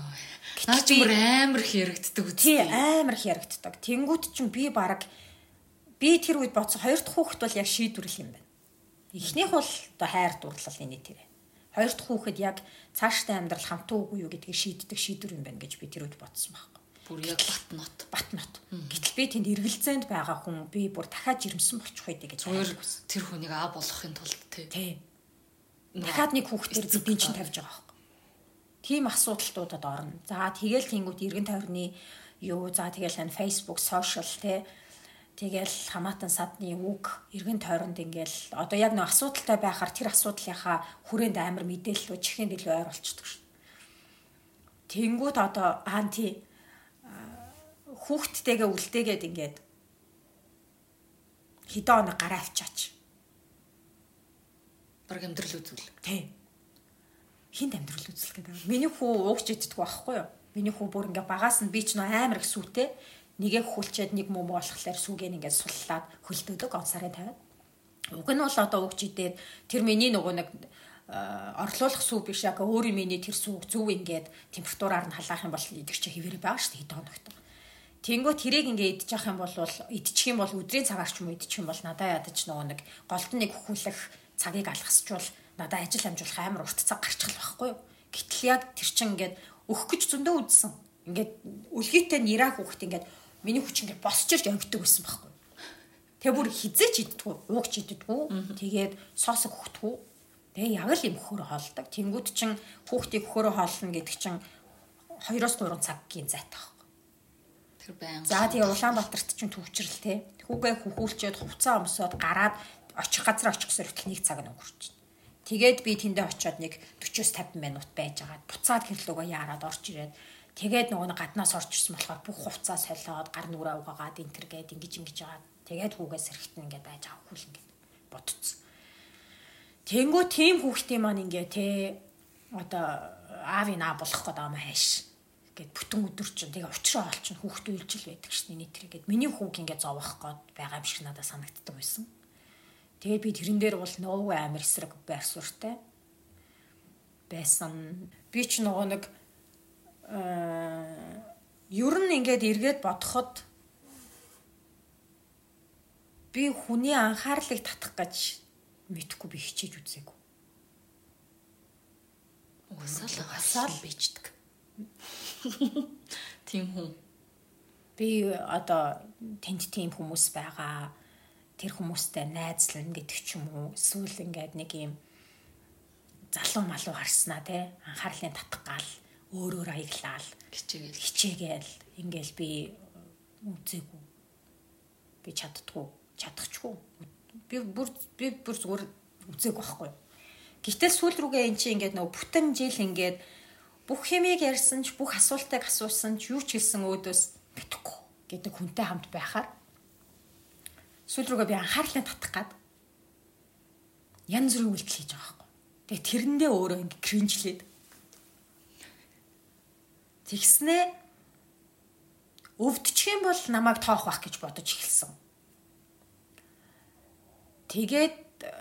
Наа ч бүр амар хэрэгддэг үү? Тий амар хэрэгддэг. Тэнгүүд чинь би баг би тэр үед бодсон хоёр дахь хүүхэд бол яг шийдвэрлэх юм байна Эхнийх бол одоо хайр дурлал энэ тэр. Хоёр дахь хүүхэд яг цааштай амьдрал хамтаа үгүй юу гэдгийг шийддэг шийдвэр юм байна гэж би тэр үед бодсон байхгүй. Бүр яг бат нот. Бат нот. Гэтэл би тэнд эргэлзээнд байгаа хүн би бүр дахиад жирэмсэн болчих байдгийг гэж зүгээр тэр хүнийг аа болгохын тулд тий. Дахиад нэг хүүхдээр бидний чинь тавьж байгаа байхгүй. Тийм асуудалтуудад орно. За тэгэл тэнгууд эргэн тойрны юу за тэгэл энэ Facebook, social тий Тэгэл хамаатан садны үг эргэн тойронд ингээл одоо яг нэг асуудалтай байхаар тэр асуудлынхаа хүрээнд амар мэдээлэл чихэнд илүү ойр болчихдог шүү. Тэнгүүд одоо анти хүүхдтэйгээ үлдээгээд ингээд хідэн оног гараа авчаач. Бараг амьдрал үзүүл. Тий. Хинт амьдрал үзэл гэдэг. Миний хүү уугч иддэг байхгүй юу? Миний хүү бүр ингээ багаас нь би ч нөө амар их сүтэй нэгээ хөлчээд нэг мөм болохоор сүгэн ингээд суллаад хөлдөөдөг он сарын тавиад. Уг нь бол одоо угж идээд тэр миний нөгөө нэг орлуулах сүү биш яг өөрийн миний тэр сүү зөв ингээд температураар нь халаах юм бол идэх чи хэвээр байгаа шүү дээ хэд хоногт. Тэнгөө тэрийг ингээд идчих юм бол идчих юм бол өдрийн цагаар ч юм уу идчих юм бол надад ядаж нөгөө нэг голдон нэг хөхүүлэх цагийг алгасчвал надад ажил амжуулах амар урт цаг гарчих байхгүй юу. Гэтэл яг тэр чин ингээд өөх гэж зөндөө үдсэн. Ингээд үлгийтэй нэрах хүүхд ингээд миний хүч ингээд босч ирж явдаг байсан байхгүй. Тэгээ бүр хизээч иддгүү, уугч иддгүү. Тэгээд соосог хөтгүү. Тэгээ яг л юм хөр хоолдог. Тэнгүүд чин хүүхдийг хөрө хоолно гэдэг чин 2-3 цагийн зайтай. Тэр байн. За тэгээ Улаанбаатарт чин төвчрэл те. Хүүгээ хөхүүлчээд хувцас өмсөд гараад очих газар очих хүртэл нэг цаг өнгөрч байна. Тэгээд би тэндээ очиод нэг 40-50 минут байж агаад буцаад гэрлүүгөө яарад орж ирээд Тэгээд нөгөө гаднаас орж ирсэн болохоор бүх хувцас солиод гар нүрээ угаагаад энэ төр гээд ингэж ингэж байгаа. Тэгээд хүүгээс эрэхтэн ингээд байж авах хүл ингээд бодцсон. Тэнгүү тийм хүүхдийн маань ингээ те одоо аавын аа болох байгаа юм хайш. Гэт бүтэн өдөр чинь тэгээ учраа ол чинь хүүхд үйлжил байдаг шний нийт тэргээд миний хүүг ингээ зовох гээд байгаа юм шиг надад санагддаг байсан. Тэгээд би тэрэн дээр бол нөөг амир эсрэг байрсууртай байсан. Би ч нөгөө нэг ер нь ингээд эргээд бодоход би хүний анхаарлыг татах гэж мэдхгүй би хичээж үзээгүй. Угсаал Угсаал. бийждэг. Тийм хүн. би одоо тэнд тийм хүмүүс байгаа тэр хүмүүстэй найзлна гэдэг ч юм уу эсвэл ингээд нэг юм залуу малуу харснаа те анхаарлын татгаал өөрөөр аяглаал Хичээгээл. хичээгээл ингээл би үзээгүй би чаддгүй чадахчгүй би бүр би бүр зүгээр үзээгүй байхгүй гэтэл сүүл рүүгээ эн чинь ингээд нөгөө бүтэн жил ингээд бүх хэмийг ярьсан ч бүх асуултыг асуусан ч юу ч хэлсэн өөдөөс мэдхгүй гэдэг хүнтэй хамт байхаар сүүл рүүгээ би анхаарлаа татах гад янз бүрийн үйлдэл хийж байгаа байхгүй тэгээ тэрэндээ өөрөө ингээд кринжлээд тэгснээ өвдчих юм бол намайг тоох байх гэж бодож эхэлсэн. Тэгээд э,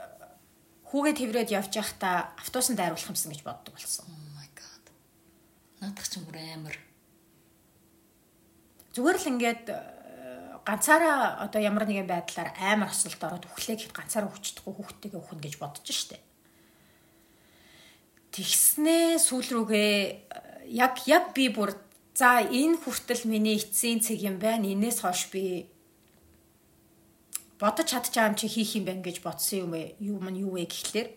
хүүгээ тэврээд явж байхдаа автобусанд дайруулах юмсан гэж боддог болсон. God. Наадах ч бүр амар. Зүгээр л ингээд э, ганцаараа одоо ямар нэгэн байдлаар амар осолд ороод үхлээ гэхэд ганцаараа хүчтэхгүй хүүхдтэйгээ үхнэ гэж бодож штэ. Тэгснээ сүүл рүүгээ э, яг яг би бүр за энэ хүртэл миний эцсийн цэг юм байна. Инээс хойш би бодож чадчих юм чи хийх юм байна гэж бодсон юм ээ. Юу мань юу вэ гэхлээр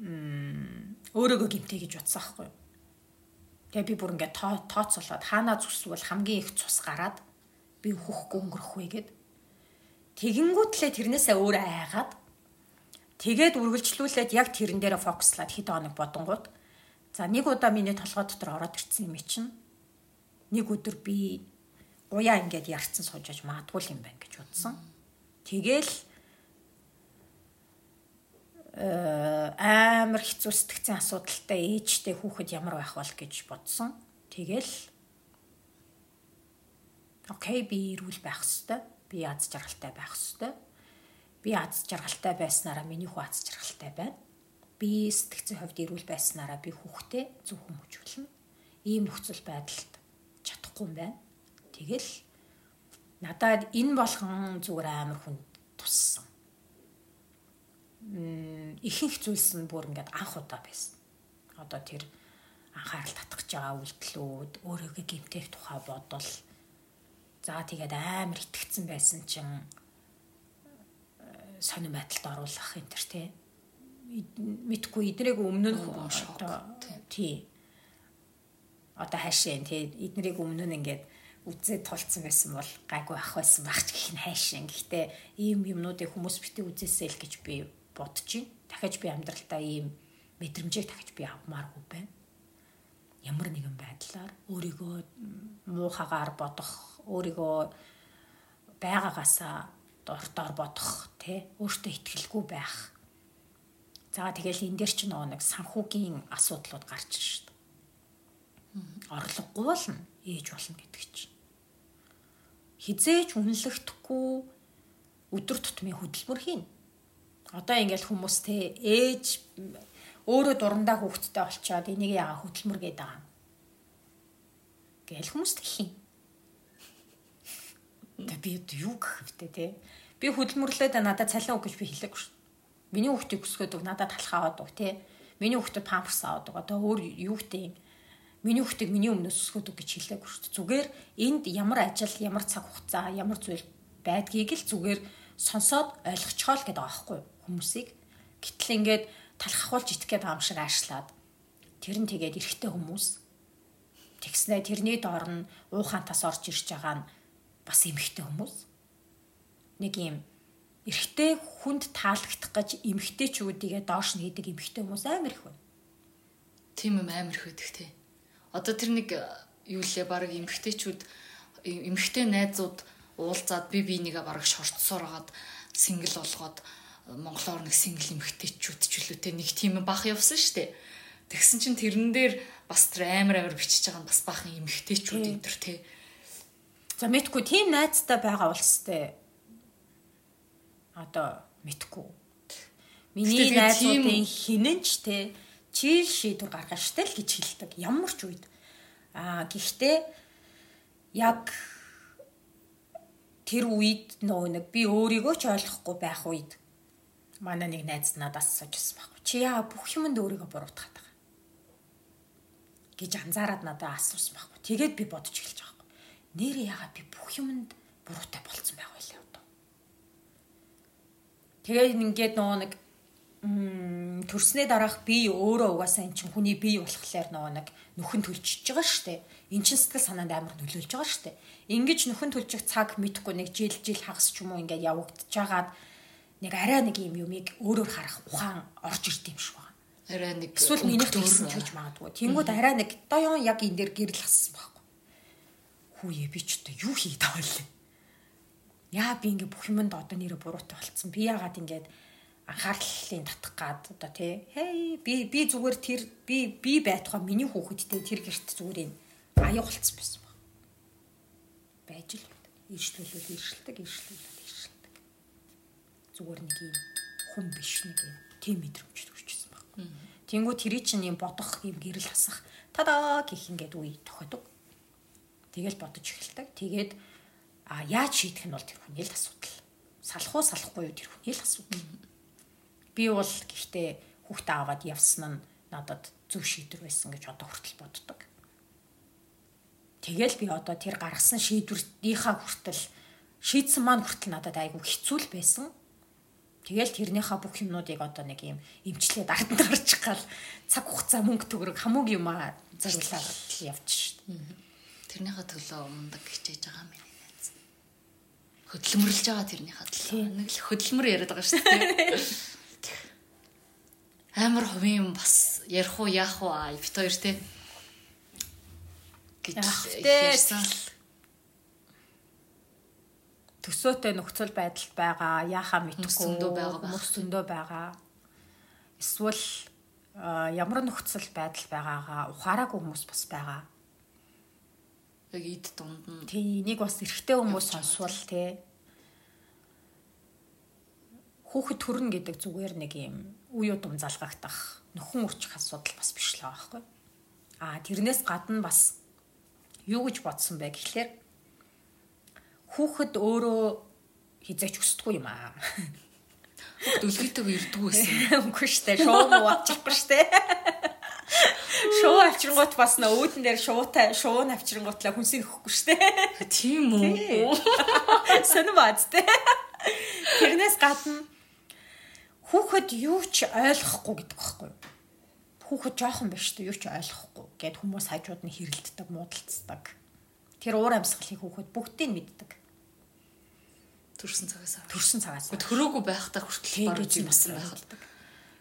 м өөрөөгөө гимтэй гэж бодсон аахгүй юу. Тэгээ би бүр ингээд тоо тооцоолоод хаанаа зүсвэл хамгийн их цус гараад би хөхгүй өнгөрөх вэ гэд. Тэгэнгүүтлээ тэрнээсээ өөрөө айгаад тэгээд үргэлжлүүлээд яг тэрэн дээрээ фокуслаад хэд хоног бодонгууд за нэг удаа миний толгой дотор ороод ирсэн юм чинь нэг өдөр би уяа ингээд ярцсан суужаж магадгүй юм байна гэж бодсон. Тэгэл амар хэцүү сэтгцэн асуудалтай ээжтэй хүүхэд ямар байх бол гэж бодсон. Тэгэл окей би ирүүл байх хэвээр. Би аз жаргалтай байх хэвээр. Би аз жаргалтай байснараа миний хүү аз жаргалтай байна. Би сэтгцэн хувьд ирүүл байснараа би хүүхдээ зөв хүмүүжүүлнэ. Ийм нөхцөл байдалд чадахгүй юм байна. Тэгэл надад энэ болгон зүгээр амар хүн туссан ихэнх зүйлс нь бүр ингээд анх удаа байсан. Одоо тэр анхаарал татгаж байгаа үйлдэлүүд, өөрийгөө гимтэх тухай бодол. За тэгээд амар итгэцэн байсан чинь э, сонир байдалд оруулах энэ төр тий. Мэдхгүй эднэрийг өмнө нь одоо тий. Одоо хаашаа тий эднэрийг өмнө нь ингээд үзээд тулцсан байсан бол гайгүй ах байсан багч гэх нь хайшин. Гэхдээ ийм юмнуудыг хүмүүс битээ үзээсэй л гэж би бодож байна. Дахиж би амьдралтаа ийм мэдрэмжийг дахиж би авмааргүй байна. Ямар нэгэн байдлаар өөрийгөө муухагаар бодох, өөрийгөө байгаагаасаа дордоор бодох, тэ өөртөө ихтгэлгүй байх. За тэгэл энэ дээр ч нэг санхүүгийн асуудлууд гарч ирж шүү дээ. Орлогогүй бол ээж болно гэдэг чинь. Хизээч үнэлэхдэггүй өдөр тутмын хөдөлмөр хийнэ одоо ингээл хүмүүс те ээж өөрөө дурандаа хүүхэдтэй олцоод энийг яага хөдөлмөр гээд байгаа. Гээл хүмүүс тэх юм. Тэ би юу гэх вэ те? Би хөдөлмөрлөөд надад цалин өг гэж би хэлээгүй шүү. Миний хүүхдийг өсгөөд надад талхаа аваад өг те. Миний хүүхдэд памперс аваад өг. Одоо өөр юу гэдэг юм. Миний хүүхдийг миний өмнөөс өсгөөд өг гэж хэлээгүй шүү. Зүгээр энд ямар ажил, ямар цаг хугацаа, ямар зүйл байдгийг л зүгээр сонсоод ойлгочихоо л гэдэг байгаа байхгүй юу? Хүмүүсийг. Гэтэл ингээд талхахуулж итэх гээд байгаа юм шиг аашлаад тэр нь тэгээд эрэгтэй хүмүүс тэгснэ тэрний доор нь уухантаас орж ирж байгаа нь бас эмэгтэй хүмүүс. Нэг юм эрэгтэй хүнд таалагдах гэж эмэгтэйчүүдийгээ доош нь хийдэг эмэгтэй хүмүүс амар их байна. Тийм юм амар их байдаг тий. Одоо тэр нэг юу лээ баг эмэгтэйчүүд эмэгтэй найзууд уулзаад би бинийгээ бараг шортсоор хагаад сингл болгоод Монголоор нэг сингл эмэгтэйчүүд ч үлээтэй нэг тийм бах явсан штэ. Тэгсэн чинь тэрэн дээр бас тэр амар амар бичиж байгаа нь бас бахан эмэгтэйчүүд энэ төр тий. За мэдгүй тийм найзтай байгаа улстай одоо мэдгүй. Миний найзуудын хинэн ч те чийл шийдвэр гаргаж штэ л гэж хэлдэг. Ямар ч үед. Аа гэхдээ яг тэр үед нөө нэг би өөрийгөө ч ойлгохгүй байх үед манай нэг найз надаас асууж байсан байхгүй. Чи яа бүх юмд өөрийгөө буруутгаад байгаа. гэж анзаараад надад асуусан байхгүй. Тэгээд би бодож эхэлж байгаа байхгүй. Нэр яагаад би бүх юмд буруутай болцсон байх вэ одоо. Тэгээд ингээд нөгөө нэг төрснээ дараах би өөрөө угаасаа эн чинь хүний бие болохоор нөгөө нэг нүхэн төлчихөж байгаа штэ. Эн чинь сэтгэл санаанд амар нөлөөлж байгаа штэ. Ингиж нүхэн төлчих цаг мэдхгүй нэг жил жил хагас ч юм уу ингээд явагдаж байгаад нэг арай нэг юм юмыг өөрөөр харах ухаан орж ирд юм шиг байна. Арай нэг эсвэл миний төлсөн ч гэж магадгүй. Тэнгүүд арай нэг доён яг энэ дээр гэрэл хассан байхгүй. Хүүе би ч одоо юу хийгээд байгаа вэ? Яа би ингээ бүх юмд одоо нэрэ буруутай болцсон. Би яагаад ингээд анхаарлын татах гад одоо тий хей би би зүгээр тэр би би байтугай миний хүүхэдтэй тэр гэрт зүгээр юм аяа болцсон байсан баг. Байж л иршлүүлвэл иршилдэг иршилдэг. Зүгээр нэг юм хүн биш нэг юм тийм мэдрэмж төрчихсөн баг. Тэнгүү тэрий чинь юм бодох юм гэрэл хасах тадаа гэх ингээд үе тохиодог. Тэгэл бодож эхэлдэг. Тэгээд а яаж шийдэх нь бол тэр хүний л асуудал. Салах уу салахгүй юу тэр хүний л асуудал. Би бол гэхдээ хүүхдээ аваад явсан нь надад зөв шийдвэр байсан гэж одоо хүртэл боддог. Тэгэл би одоо тэр гаргасан шийдвэрийнхаа хүртэл шийдсэн маань хүртэл надад айгүй хэцүү л байсан. Тэгэл тэрнийхээ бүх юмнуудыг одоо нэг юм эмчлээд арданд гарчих гал цаг хугацаа мөнгө төгрөг хамаагүй юм аа зариулаад явчих шүү дээ. Тэрнийхээ төлөө ундаг хичээж байгаа юм байна. Хөдөлмөрлж байгаа тэрнийхээ төлөө. Нэг л хөдөлмөр яриад байгаа шүү дээ. амар хувийн бас ярих уу яах уу бит хоёр те гэж ярьсан. Төсөөтэй нөхцөл байдалд байгаа яхаа мэдхгүй хүмүүс зөндөө байгаа. Эсвэл ямар нөхцөл байдал байгаагаа ухаараагүй хүмүүс бас байгаа. Яг ид дунд нь. Тий, энийг бас эрэгтэй хүмүүс сонсвол тий. Хүүхэд төрнө гэдэг зүгээр нэг юм үе удам залгагдах нөхөн үрчих асуудал бас биш л байгаа байхгүй. А тэрнээс гадна бас юу гэж бодсон бэ гэхлээр хүүхэд өөрөө хизээч өсдөггүй юм аа. Дөлгийтэйг ирдгүү байсан. Үгүй штэ шоу муу авчихгүй штэ. Шоу авчирнгууд бас нөө үүдэн дээр шуутай шоу авчирнгуутлаа хүнсийг өгөхгүй штэ. Тийм үү? Сонир бац тэ. Тэрнээс гадна хүүхэд юу ч ойлгохгүй гэдэг байхгүй юу? Хүүхэд жоохон биш үү юу ч ойлгохгүй гэд хүмүүс хажууд нь хэрэлддэг, муудалцдаг. Тэр уур амьсгалыг хүүхэд бүгдийг мэддэг. Төрсөн цагаас төрсөн цагаас. Төрөөгүй байхдаа хүртэл баруун юм басан байхад.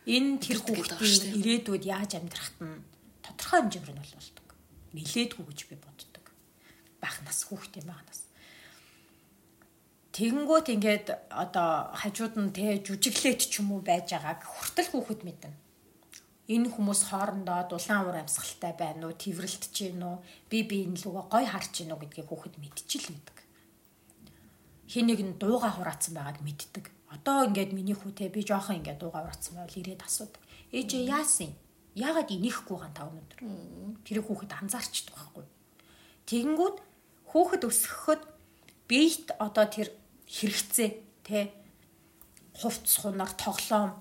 Энэ тэр хүүхдийн ирээдүйд яаж амьдрахт нь тодорхой хэмжээгээр нь болдог. Нилээдгүй гэж би боддог. Бах нас хүүхдийн бах нас. Тэгэнгүүт ингээд одоо хажууд нь тэ жүжиглээд ч юм уу байж байгааг хүртэл хүүхэд мэднэ. Энэ хүмүүс хоорондоо дулаан уур амьсгалтай байна уу, тэрвэрлж гин үү, би лугаа гой харж гин үү гэдгийг хүүхэд мэдчихэл байдаг. Хин нэг нь дууга хураацсан байгааг мэддэг. Одоо ингээд миний хүүтэй би жоохон ингээд дууга хураацсан байвал ирээд асуудаг. Ээжээ яасан? Яагаад инехгүй ган та өнөдөр? Тэр хүүхэд анзаарчдаг байхгүй. Тэгэнгүүт хүүхэд өсгөхөд биет одоо тэр хэрэгцээ тэ хувцс хунаар тоглоом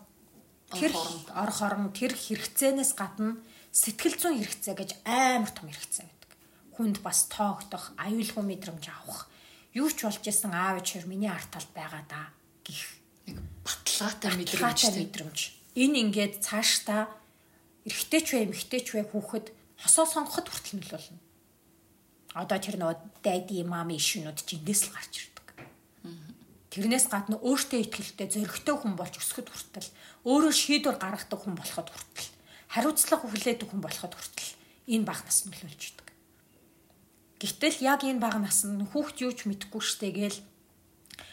тэр ор хорон тэр хэрэгцээнээс гадна сэтгэл зүйн хэрэгцээ гэж амар том хэрэгцээ байдаг. Хүнд бас тоогдох, аюулгүй мэдрэмж авах, юу ч болж исэн аав ичээр миний арт талд байгаа да гих нэг баталгаатай мэдрэмж. Энэ ингээд цаашдаа эрэгтэй ч вэ, эмэгтэй ч вэ хүүхэд хосоо сонгоход хүртэл нөлөөлнө. Одоо тэр нөгөө дайди мами ишүүнүүд чинь эндээс л гарч ирнэ Тэрнээс гадна өөртөө ихтэй зөрөгтэй хүн болж өсөхөд хүртэл өөрөө шийдвэр гаргадаг хүн болоход хүртэл хариуцлага хүлээдэг хүн болоход хүртэл энэ баг нас нөлөөлж идэг. Гэвтэл яг энэ баг нас нь хүүхд юу ч мэдэхгүй штэ гээл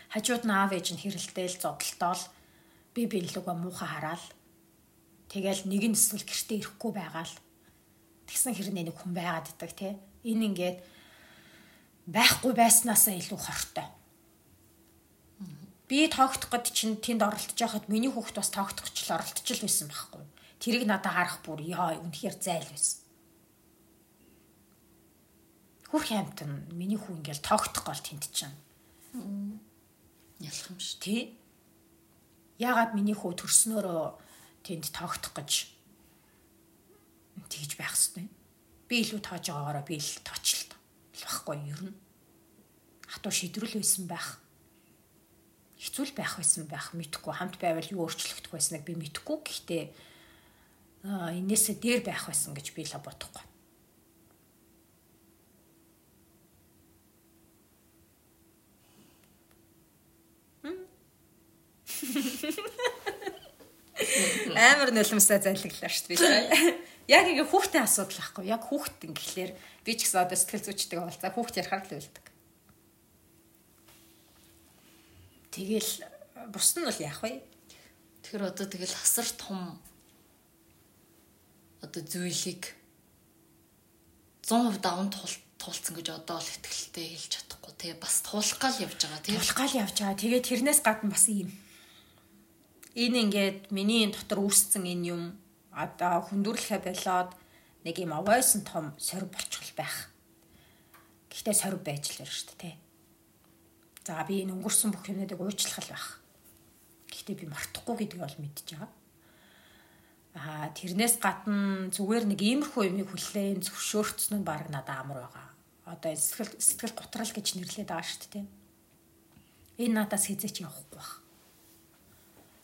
хажууд нь аав ээж нь хэрэлдээл зодтолтоол би биелүүгээ муухай хараал тэгэл нэг нь эсвэл гэртээ ирэхгүй байгаал тэгсэн хэрнээ нэг хүн байгаад идэг те энэ ингээд байхгүй байснаасаа илүү хортой би тоогдох гэд чинь тэнд оролтож байхад миний хүүхд бас тоогдохчлоо оролтож л байсан байхгүй. Тэрийг надад харах бүр яа үнэхээр зайл байсан. Хөрх хамтан миний хүү ингээл тоогдох гол тэнд чинь. Ялах юм ш. Тий. Яагаад миний хүү төрснөөрөө тэнд тоогдох гэж тэгж байх хэвээр. Би илүү тоож байгаагаараа би л тоочлоо. Багхгүй ер нь. Хатуу шидрүүл байсан байх. Хэцүү байх байсан байх мэдхгүй хамт байвал юу өөрчлөгдөх байсныг би мэдхгүй. Гэхдээ энээсээ дээр байх байсан гэж би л бодохгүй. Амар нулимсаа залглаа шүү дээ. Яг ингээ хүүхдийн асуудал байхгүй. Яг хүүхд ингэхлээр би ч гэсэн одоо сэтгэл зүйчтэй болцаа хүүхд ярахаар л үлддэг. Тэгэл бус нь бол яах вэ? Тэгэхээр одоо тэгэл асар том одоо зүйлийг 100% даван туулцсан гэж одоо л ихтгэлтэй хэлж чадахгүй тий бас туулах гал явж байгаа тий туулах гал явж байгаа. Тэгээд тэрнээс гадна бас ийм энэ ингээд миний дотор үүссэн энэ юм одоо хүндүрлэхэ болоод нэг юм авойсон том сорив болчихвол байх. Гэхдээ сорив байж л байна шүү дээ, тий. За би энэ өнгөрсөн бүх юмнуудыг уучлах л байх. Гэхдээ би мартахгүй гэдгийг бол мэдж байгаа. Аа тэрнээс гадна зүгээр нэг иймэрхүү юмыг хүлээн зөвшөөрцөн нь баг надад амар байгаа. Одоо сэтгэл сэтгэл готрал гэж нэрлэдэг байгаа шүү дээ, тий. Энэ надаас хизээч явахгүй байх.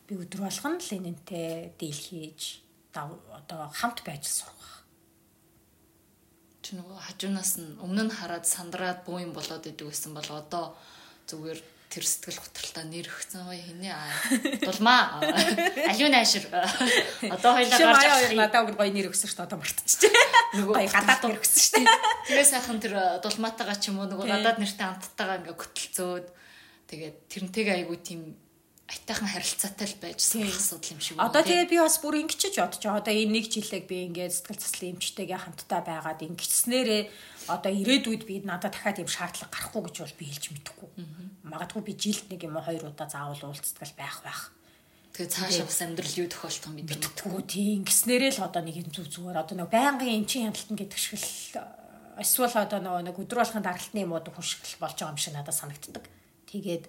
Би өдөр болгон л энэнтэй дийл хийж одоо хамт байж сурах. Чи нөгөө хажуунаас нь өмнө нь хараад сандраад буу юм болоод идэв гэсэн бол одоо зүгээр тэр сэтгэл готролтой нэр өгсөн бай хинэ? Аа дулмаа. Алиун айшир одоо хоёлаа гарч авах надад өгөр гоё нэр өгсөн шүү дээ одоо мартчихжээ. Нөгөө гоё гадаад нэр өгсөн шүү дээ. Тэгээ сайхан тэр дулмаатайгаа ч юм уу нөгөө гадаад нэртэй хамттайгаа ингээ хөтөлцөөд тэгээд тэрнтэйгээ айгуу тийм айтайхан харилцаатай л байж асуудал юм шиг байна. Одоо тэгээ би бас бүр ингэчиж бодож байгаа. Одоо энэ нэг жилэг би ингээд сэтгэл заслын эмчтэйгээ хамтдаа байгаад ингэчснээрээ одоо ирээдүйд би надад дахиад юм шаардлага гарахгүй гэж бол би хэлж мэдэхгүй. Магадгүй би жилд нэг юм уу хоёр удаа заавал уулздаг байх байх. Тэгээ цаашаа бас амьдрал юу тохиолдох юм мэдгүй тийм ингэснээрээ л одоо нэг юм зүг зүгээр одоо нэг байнгын эмчийн хяналтан гэдэг шиг л эсвэл одоо нэг өдөр болгон даралтны юм уу хүшгэл болж байгаа юм шиг надад санагддаг. Тэгээд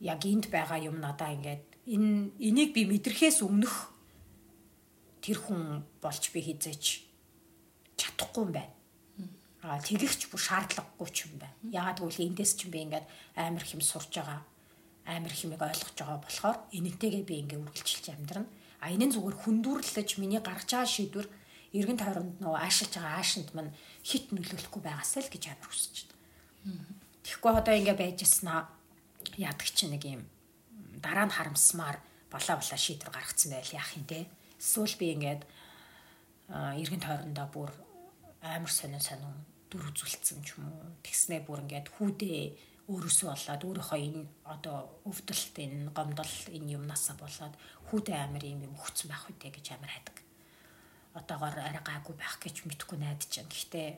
яг энд байгаа юм надаа ингээд энэ энийг би мэдрэхээс өмнөх тэр хүн болж би хизээч чадахгүй юм байна. Аа тэгэгч бүр шаардлагагүй ч юм байна. Яагаад гэвэл эндээс ч би ингээд амар хэм сурж байгаа амар хэмээг ойлгож байгаа болохоор энэнтэйгээ би ингээ үргэлжилж амьдрна. А энэ нь зүгээр хүндүрлэж миний гаргаж байгаа шийдвэр эргэн тойронд нөө аашилж байгаа аашинд мань хит нөлөөлөхгүй байгаасаа л гэж амар хүсэж байна. Тэгэхгүй одоо ингээ байжснаа яадаг чи нэг юм дараа нь харамсмаар болоо болоо шийдвэр гаргацсан байл яах юм те. Эсвэл би ингээд эргэн тойрондоо бүр амар сонин сонин дүр үзүүлсэн ч юм уу. Тэгснээ бүр ингээд хүүдээ өөрөөсөө болоод өөрийнхөө энэ одоо өвдөлт энэ гомдол энэ юмнасаа болоод хүүдээ амар юм юм өгцөн байх үедээ гэж амар хайдаг. Одоогоор арай гаагүй байх гэж мэдхгүй найдаж байна. Гэхдээ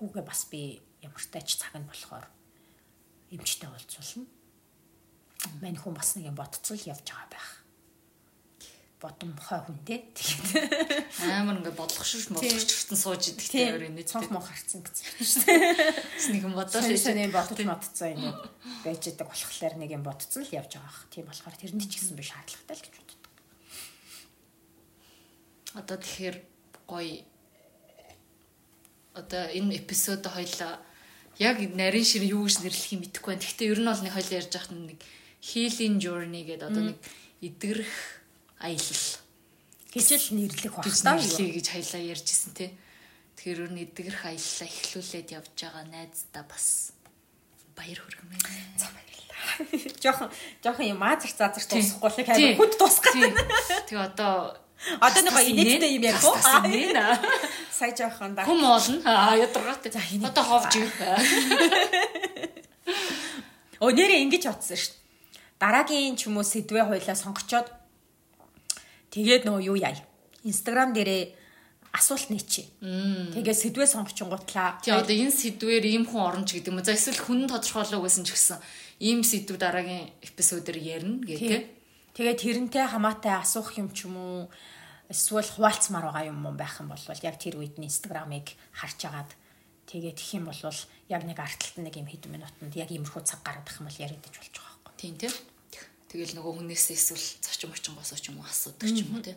хүүгээ бас би ямар тач цаг нь болохоор эмчтэй уулзуулна мань хүн бас нэг юм ботцол явж байгаа байх. Бодомхой хүн те. Тэгээд амар ингээ бодлогошш бодлогочтон сууж идэх тэр энэ цонх мох харцсан гэсэн шүү дээ. Нэг юм бодож шин бодож модцсон юм байж идэг болохоор нэг юм ботцсон л явж байгаа бах. Тийм болохоор тэрэнд ч гэсэн би шаардлагатай л гэж боддог. Одоо тэгэхээр гоё одоо энэ эпизод хоёлаа яг нарийн шир юу гэж нэрлэх юм мэдэхгүй байна. Гэхдээ ер нь бол нэг хоёлаа ярьж байхад нэг healing journey гэдэг одоо нэг эдгэрэх аялал гэж л нэрлэх баг таа юу гэж хайлаа ярьжсэн те. Тэгэхээр өөр эдгэрэх аяллаа эхлүүлээд явж байгаа найздаа бас баяр хүргэмээ. За баярлалаа. Жохон жохон юм аа зарц зарц дуусахгүй л хайр хүнд дуусгах. Тэгээ одоо Одоо нэг инээдтэй юм яг уу. Сая жоохон да. Хүм олно. Аа ядаргаатай. За одоо ховж юу. Өнөөрэ ингэж утсан шүү дээ дараагийн ч юм уу сэдвээ хойлоо сонгочоод тэгээд нөгөө юу яа. Инстаграм дээрээ асуулт нээчи. Тэгээд сэдвээ сонгочингуутлаа. Тий одоо энэ сэдвээр ийм хүн орно ч гэдэг юм уу. За эсвэл хүн тодорхойлоо гэсэн ч гэсэн ийм сэдв дараагийн эпизодээр ярина гэдэг. Тэгээд тэрнтэй хамаатай асуух юм ч юм уу эсвэл хуваалцмаар байгаа юм уу байх юм бол яг тэр үед нь инстаграмыг харж агаад тэгээд их юм бол яг нэг арталт нэг юм хэд минутанд яг иймэрхүү цаг гаргах юм бол яриад иж болж байгаа байхгүй. Тийм тийм. Тэгэл нөгөө хүнээс эсвэл зочин очингоос ч юм уу асуудаг ч юм уу тий.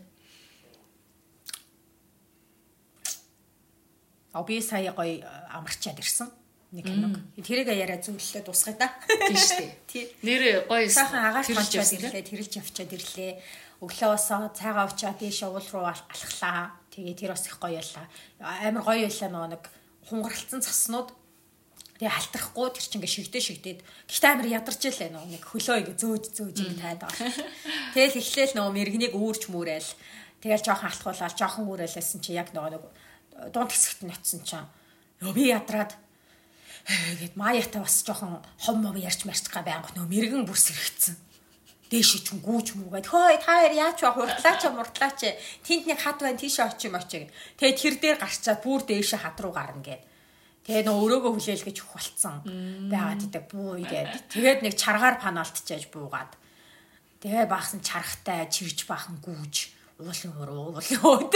А би сая гоё э, амарчаад ирсэн. Нэг киног. Тэрийг яриа зөвлөлөө дуусгая да. Тий шүү дээ. Нэр гоё. Сайхан агаарч болчихсон ирлээ, тэрэлж явчаад ирлээ. Өглөө бас цайгаа очиад тийш уул руу алхлаа. Тэгээ тэр бас их гоё ялла. Амар гоё ялла нөгөө нэг хунгаралцсан цаснууд Тэгээ халтрахгүй тэр чинь ингээ шигдээ шигдээд гэхдээ амар ядарч илээ нөгөө нэг хөлөө ингээ зөөж зөөж ингээ таад байгаа. Тэгэл эхлээл нөгөө мэрэгнийг үүрч мүрээл тэгэл жоохон алтгуулаад жоохон үүрээлсэн чи яг нөгөө нэг дунд хэсэгт нь очисон чинь ёо би ядраад гэд маяатай бас жоохон хом мом ярьч марч га байнг нөгөө мэрэгэн бүс хэрэгцсэн. Дээш ч гүүч мүгээд хөөе та хоёр яач ба хурдлаач мурдлаач тэнд нэг хад байна тийш очим очиг. Тэгээ тэр дээр гарчаад бүр дээш хад руу гарна гэд. Тэгээ нөө өрөөгөө хүлээл гэж их болцсон. Байгаад идэг буу игээд. Тэгээд нэг чаргаар панаалтчааж буугаад. Тэгээ баахсан чарахтай чирж баахан гүүж уулын уруу уулын өөд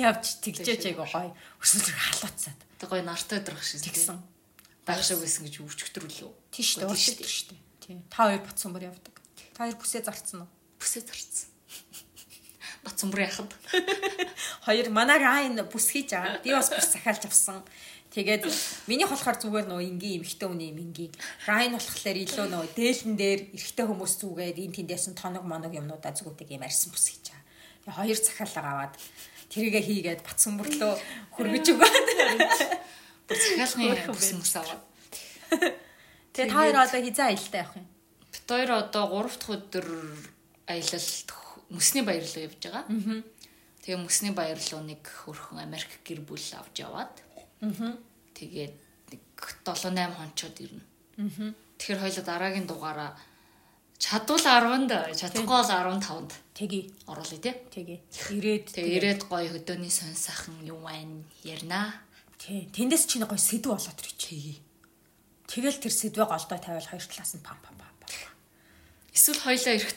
явж тэгжээж айгу гой. Өсвөл халууцаад Тэг гоё нартай өдрөх шиг тэгсэн. Дагшаа байсан гэж өвчгтөрлөө. Тийш дээ уушдаг шүү дээ. Тий. Та хоёр бацсамбар явдаг. Та хоёр бүсээ зарцсан уу? Бүсээ зарцсан. Бацумбар яхад. Хоёр манай райн бүс хийж байгаа. Би бас бүс захиалж авсан. Тэгээд миний болохоор зүгээр нөө энгийн эмхтэй үний эмгийн. Райн болохоор илүү нөө дээлэн дээр эрэгтэй хүмүүс зүгээд эн тэндээс нь тоног моног юмнуудаа зүгүүдэг юм арьсан бүс хийж байгаа. Хоёр захиалга аваад тэрийгэ хийгээд бацсан бүрлөө хөргөж өгөөд. Бүр захиалгын Хөөрхөн бүс мөс аваад. Тэгээд та хоёр одоо хизээ аялалтай явах юм. Бид хоёр одоо 3 дахь өдөр аялалт мөсний баяр руу явж байгаа. Тэгээ мөсний баяр руу нэг хөрхөн Америк гэр бүл авч яваад. Тэгээд нэг 7 8 хончоод ирнэ. Тэгэхээр хоёул дараагийн дугаараа чадвал 10-нд чадахгүй бол 15-нд Тэги. оруулъя тий. Тэги. Ирээд Тэгээ ирээд гоё хөдөөний сонь сайхан юм байна ярина. Тий. Тэндээс чинь гоё сэдв болоод ирчихээ. Тэгэл тэр сэдвээ голдоо тавиал хоёр талаас нь пам пам пам. Эсвэл хоёлаа ирэх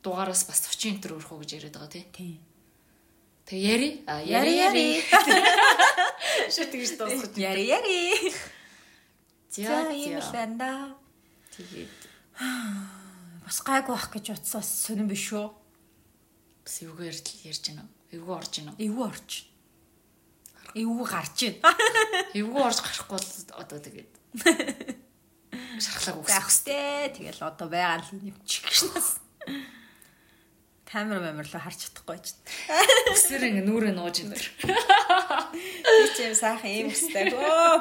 дугаараас бас 30 энтер өрөх үү гэж яриад байгаа тий. Тий. Тэгээ яри. А Яри яри. Шүт тэгж дуусгаж. Яри яри. За юм л байна да. Тэгээд Бас гайгүй бах гэж утсаа сонирн биш үү? бас эвгүй ярьж ярьж байна. Эвгүй орж байна. Эвгүй орч. Эвгүй гарч байна. Эвгүй орж гарахгүй бол одоо тэгээд шархлаг Байх үгс. сте. Тэгэл одоо байгаа л нэмчих гişнээс. Камер мамерлоо харж чадахгүй ч. Үсээр ингээ нүрээ нууж энэ. Би ч юм сайхан юм өстэй. Өө.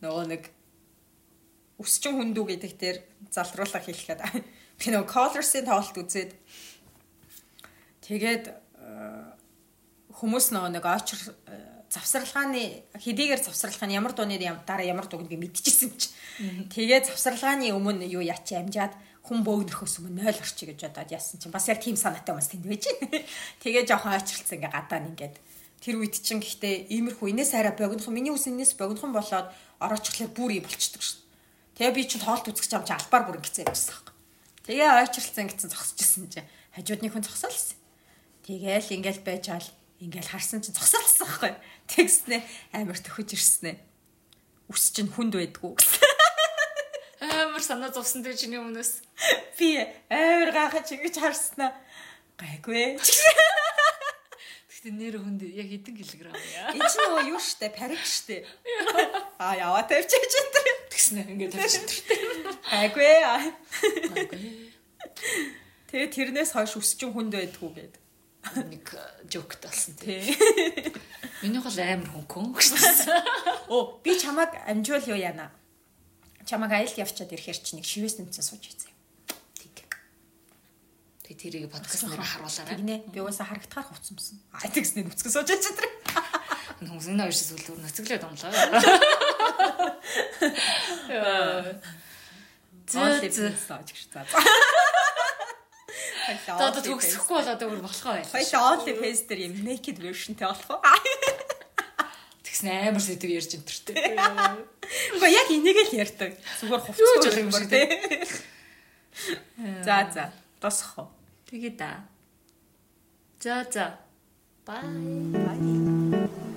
Нөгөө нэг өсчин хүндүү гэдэг дээр залруулах хэлэхэд би нөгөө Colors-ийн тоглолт үзээд тэгээд э, хүмүүс нөгөө нэг очр э, завсралгааны хэдийгээр завсралгааны ямар дууны дараа ямар дууг би мэдчихсэн юм чи. Тэгээд завсралгааны өмнө юу яач амжаад хүн бөөгнөхөөс өмнө 0 орчи гэж бодоод яасан чинь бас яг тийм санаатай хүмүүс тэнд байж байна. Тэгээд жоохон очролцсон ингээ гадаа нь ингээд тэр үед чинь гэхдээ иймэрхүү инээс арай богинохон миний ус инээс богинохон болоод ороочлохлоор бүр юм болчдөг шүү. Тэгээ би чинь тоолт үзэх юм чи албаар бүр ингэсэн байсан байхгүй. Тэгээ ойчрлцсан гэсэн зогсчихсан чинь хажуудны хүн зогсоолсон. Тэгээл ингээл байж аал ингээл харсан чинь зогсоолсон байхгүй. Тэгснэ амар төхөж ирснэ. Үс чинь хүнд байдгүй гэсэн. Амар санаа зовсон дээ чиний өмнөөс. Би амар гахаж ингэж харснаа. Гайгүй. Гэхдээ нэр хүнд яг хэдэн килограмм яа. Энэ чинь нөгөө юу штэ парик штэ. Аа яваа тавьчих чинь. Тэгснэ ингээ тавьчихсан. Гайгүй. Тэгээ тэрнээс хойш үс чинь хүнд байдгүй гээд. Нэг жок талсан тий. Тий. Миний бол амар хөнгөн гэсэн. Оо би чамайг амжуул юу яана. Чамайг аялд явчаад ирэхээр чи нэг шивээс нэмсэн сууж ийцээ. Тэг. Тэг тэрийг подкаст нэр харуулаарай. Тэгнэ. Би уусаа харагдахаар хувцсансан. Аа тэгснэ нүцгэн сууж ийцээ тэр. Хүмүүс энэ хоёр зүйл нөцөглөөд онлоо. Зөө сууж гэж за. Одоо төгсөхгүй бол одоо бүр болохоо байл. Хоёлаа only face дээр юм naked versionтэй болох уу? Тэгсэн амар сэдв ярьж өнтөртэй. Уу яг энийг л ярьдаг. Зүгээр болох юм шиг тий. За за. Тосхоо. Тэгээ да. За за. Bye. Bye.